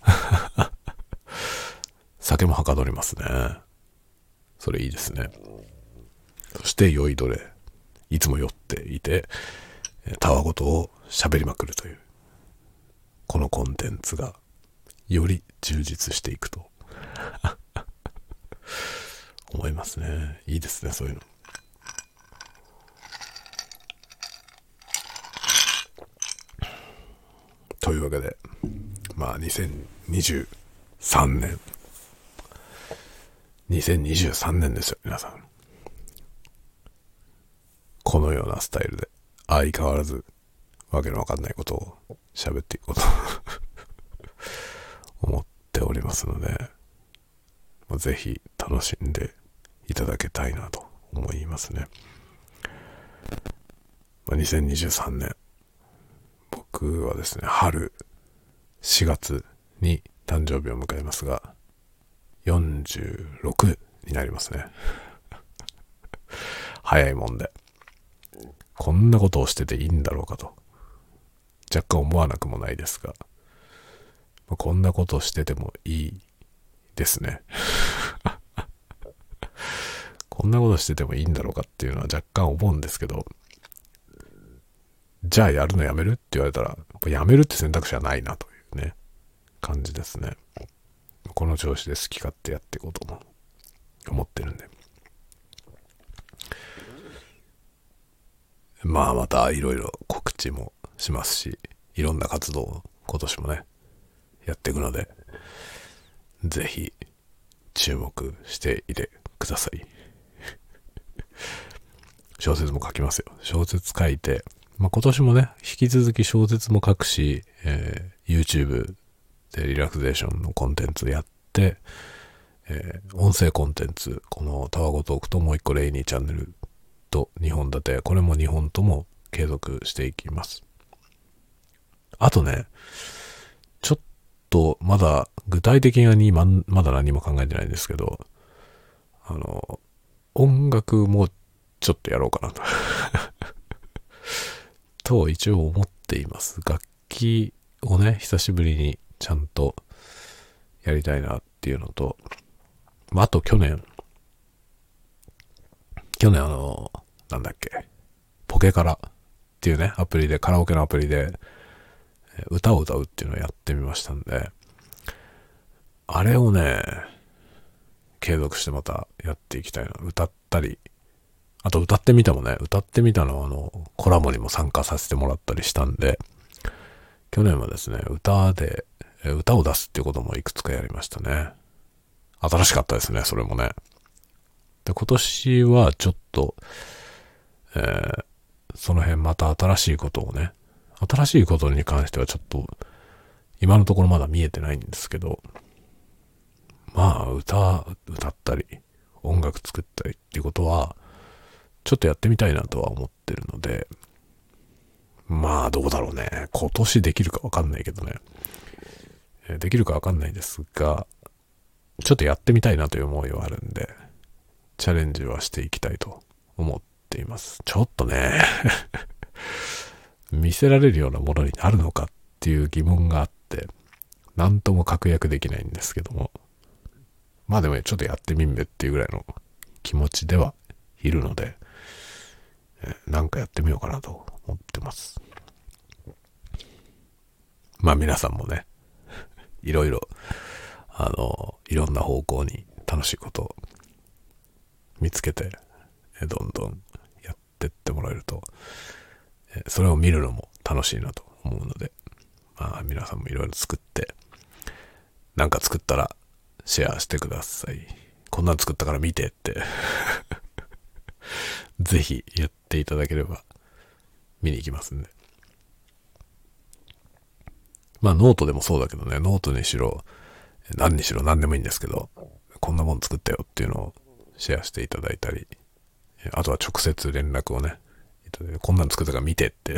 酒もはかどりますね。それいいですね。そして酔いどれ。いつも酔っていて、たわごとを喋りまくるという。このコンテンツがより充実していくと 思いますね。いいですね、そういうの。というわけで、まあ、2023年。2023年ですよ、皆さん。このようなスタイルで、相変わらず、わけのわかんないことを喋っていこうと 思っておりますので、ぜひ楽しんでいただけたいなと思いますね。ま、2023年、僕はですね、春4月に誕生日を迎えますが、46になりますね。早いもんで。こんなことをしてていいんだろうかと、若干思わなくもないですが、こんなことをしててもいいですね。こんなことしててもいいんだろうかっていうのは若干思うんですけど、じゃあやるのやめるって言われたら、やめるって選択肢はないなというね、感じですね。この調子で好き勝手やっていこうとも思ってるんで。まあまたいろいろ告知もしますし、いろんな活動を今年もね、やっていくので、ぜひ注目していてください。小説も書きますよ。小説書いて、まあ、今年もね、引き続き小説も書くし、え、YouTube でリラクゼーションのコンテンツやって、えー、音声コンテンツ、このタワゴトークともう一個レイニーチャンネルと2本立て、これも2本とも継続していきます。あとね、ちょっとまだ具体的にままだ何も考えてないんですけど、あの、音楽もちょっとやろうかなと と一応思っています。楽器をね、久しぶりにちゃんとやりたいなっていうのと、まあ、あと去年、去年あの、なんだっけ、ポケカラっていうね、アプリで、カラオケのアプリで、歌を歌うっていうのをやってみましたんで、あれをね、継続してまたやっていきたいな。歌ったり、あと歌ってみたもね、歌ってみたのはあの、コラボにも参加させてもらったりしたんで、去年はですね、歌で、歌を出すっていうこともいくつかやりましたね。新しかったですね、それもね。で、今年はちょっと、えー、その辺また新しいことをね、新しいことに関してはちょっと、今のところまだ見えてないんですけど、まあ、歌、歌ったり、音楽作ったりっていうことは、ちょっとやってみたいなとは思ってるので、どうだろうね。今年できるかわかんないけどね。できるかわかんないですが、ちょっとやってみたいなという思いはあるんで、チャレンジはしていきたいと思っています。ちょっとね 見せられるようなものになるのかっていう疑問があって、なんとも確約できないんですけども、まあでもね、ちょっとやってみんべっていうぐらいの気持ちではいるので、えなんかやってみようかなと思ってます。まあ皆さんもね、いろいろ、あの、いろんな方向に楽しいことを見つけて、どんどんやってってもらえると、それを見るのも楽しいなと思うので、まあ皆さんもいろいろ作って、なんか作ったらシェアしてください。こんなん作ったから見てって ぜひやっていただければ見に行きますんで。まあノートでもそうだけどね、ノートにしろ、何にしろ何でもいいんですけど、こんなもん作ったよっていうのをシェアしていただいたり、あとは直接連絡をね、こんなの作ったから見てって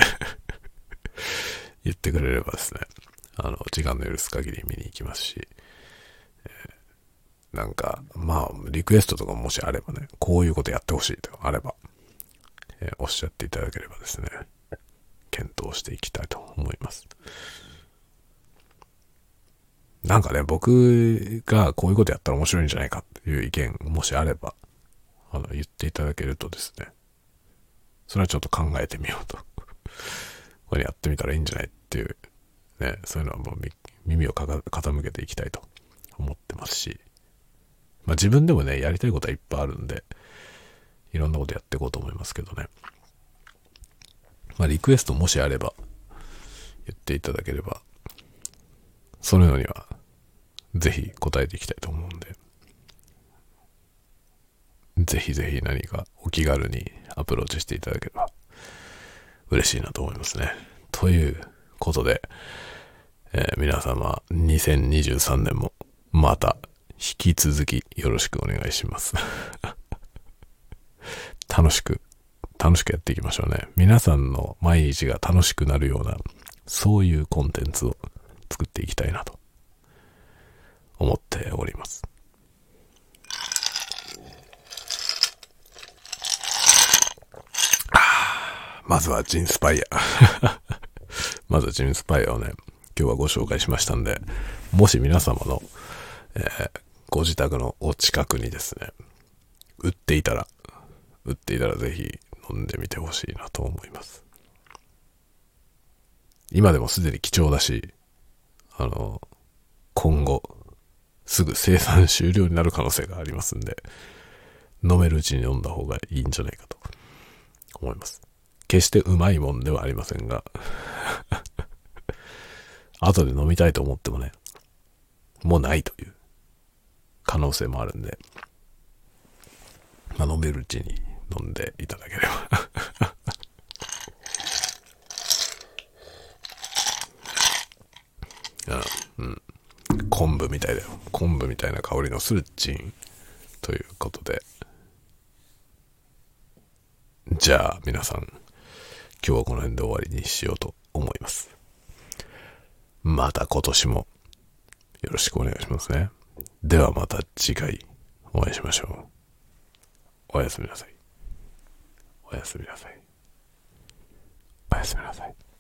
言ってくれればですね、あの、時間の許す限り見に行きますし、なんか、まあ、リクエストとかもしあればね、こういうことやってほしいとかあれば、えー、おっしゃっていただければですね、検討していきたいと思います。なんかね、僕がこういうことやったら面白いんじゃないかっていう意見、もしあれば、あの、言っていただけるとですね、それはちょっと考えてみようと。これやってみたらいいんじゃないっていう、ね、そういうのはもう耳を傾けていきたいと思ってますし、まあ自分でもね、やりたいことはいっぱいあるんで、いろんなことやっていこうと思いますけどね。まあリクエストもしあれば、言っていただければ、そういうには、ぜひ答えていきたいと思うんで、ぜひぜひ何かお気軽にアプローチしていただければ嬉しいなと思いますね。ということで、えー、皆様2023年もまた引き続きよろしくお願いします 楽しく、楽しくやっていきましょうね。皆さんの毎日が楽しくなるような、そういうコンテンツを作っていきたいなと思っております。まずはジンスパイア。まずはジンスパイ アをね、今日はご紹介しましたんで、もし皆様の、えー、ご自宅のお近くにですね、売っていたら、売っていたらぜひ飲んでみてほしいなと思います。今でもすでに貴重だし、あの、今後、すぐ生産終了になる可能性がありますんで、飲めるうちに飲んだ方がいいんじゃないかと思います。決してうまいもんではありませんが 後で飲みたいと思ってもね、もうないという可能性もあるんで、まあ、飲めるうちに飲んでいただければうん、昆布みたいだよ。昆布みたいな香りのするチンということで。じゃあ皆さん、今日はこの辺で終わりにしようと思います。また今年もよろしくお願いしますね。ではまた次回お会いしましょう。おやすみなさい。おやすみなさい。おやすみなさい。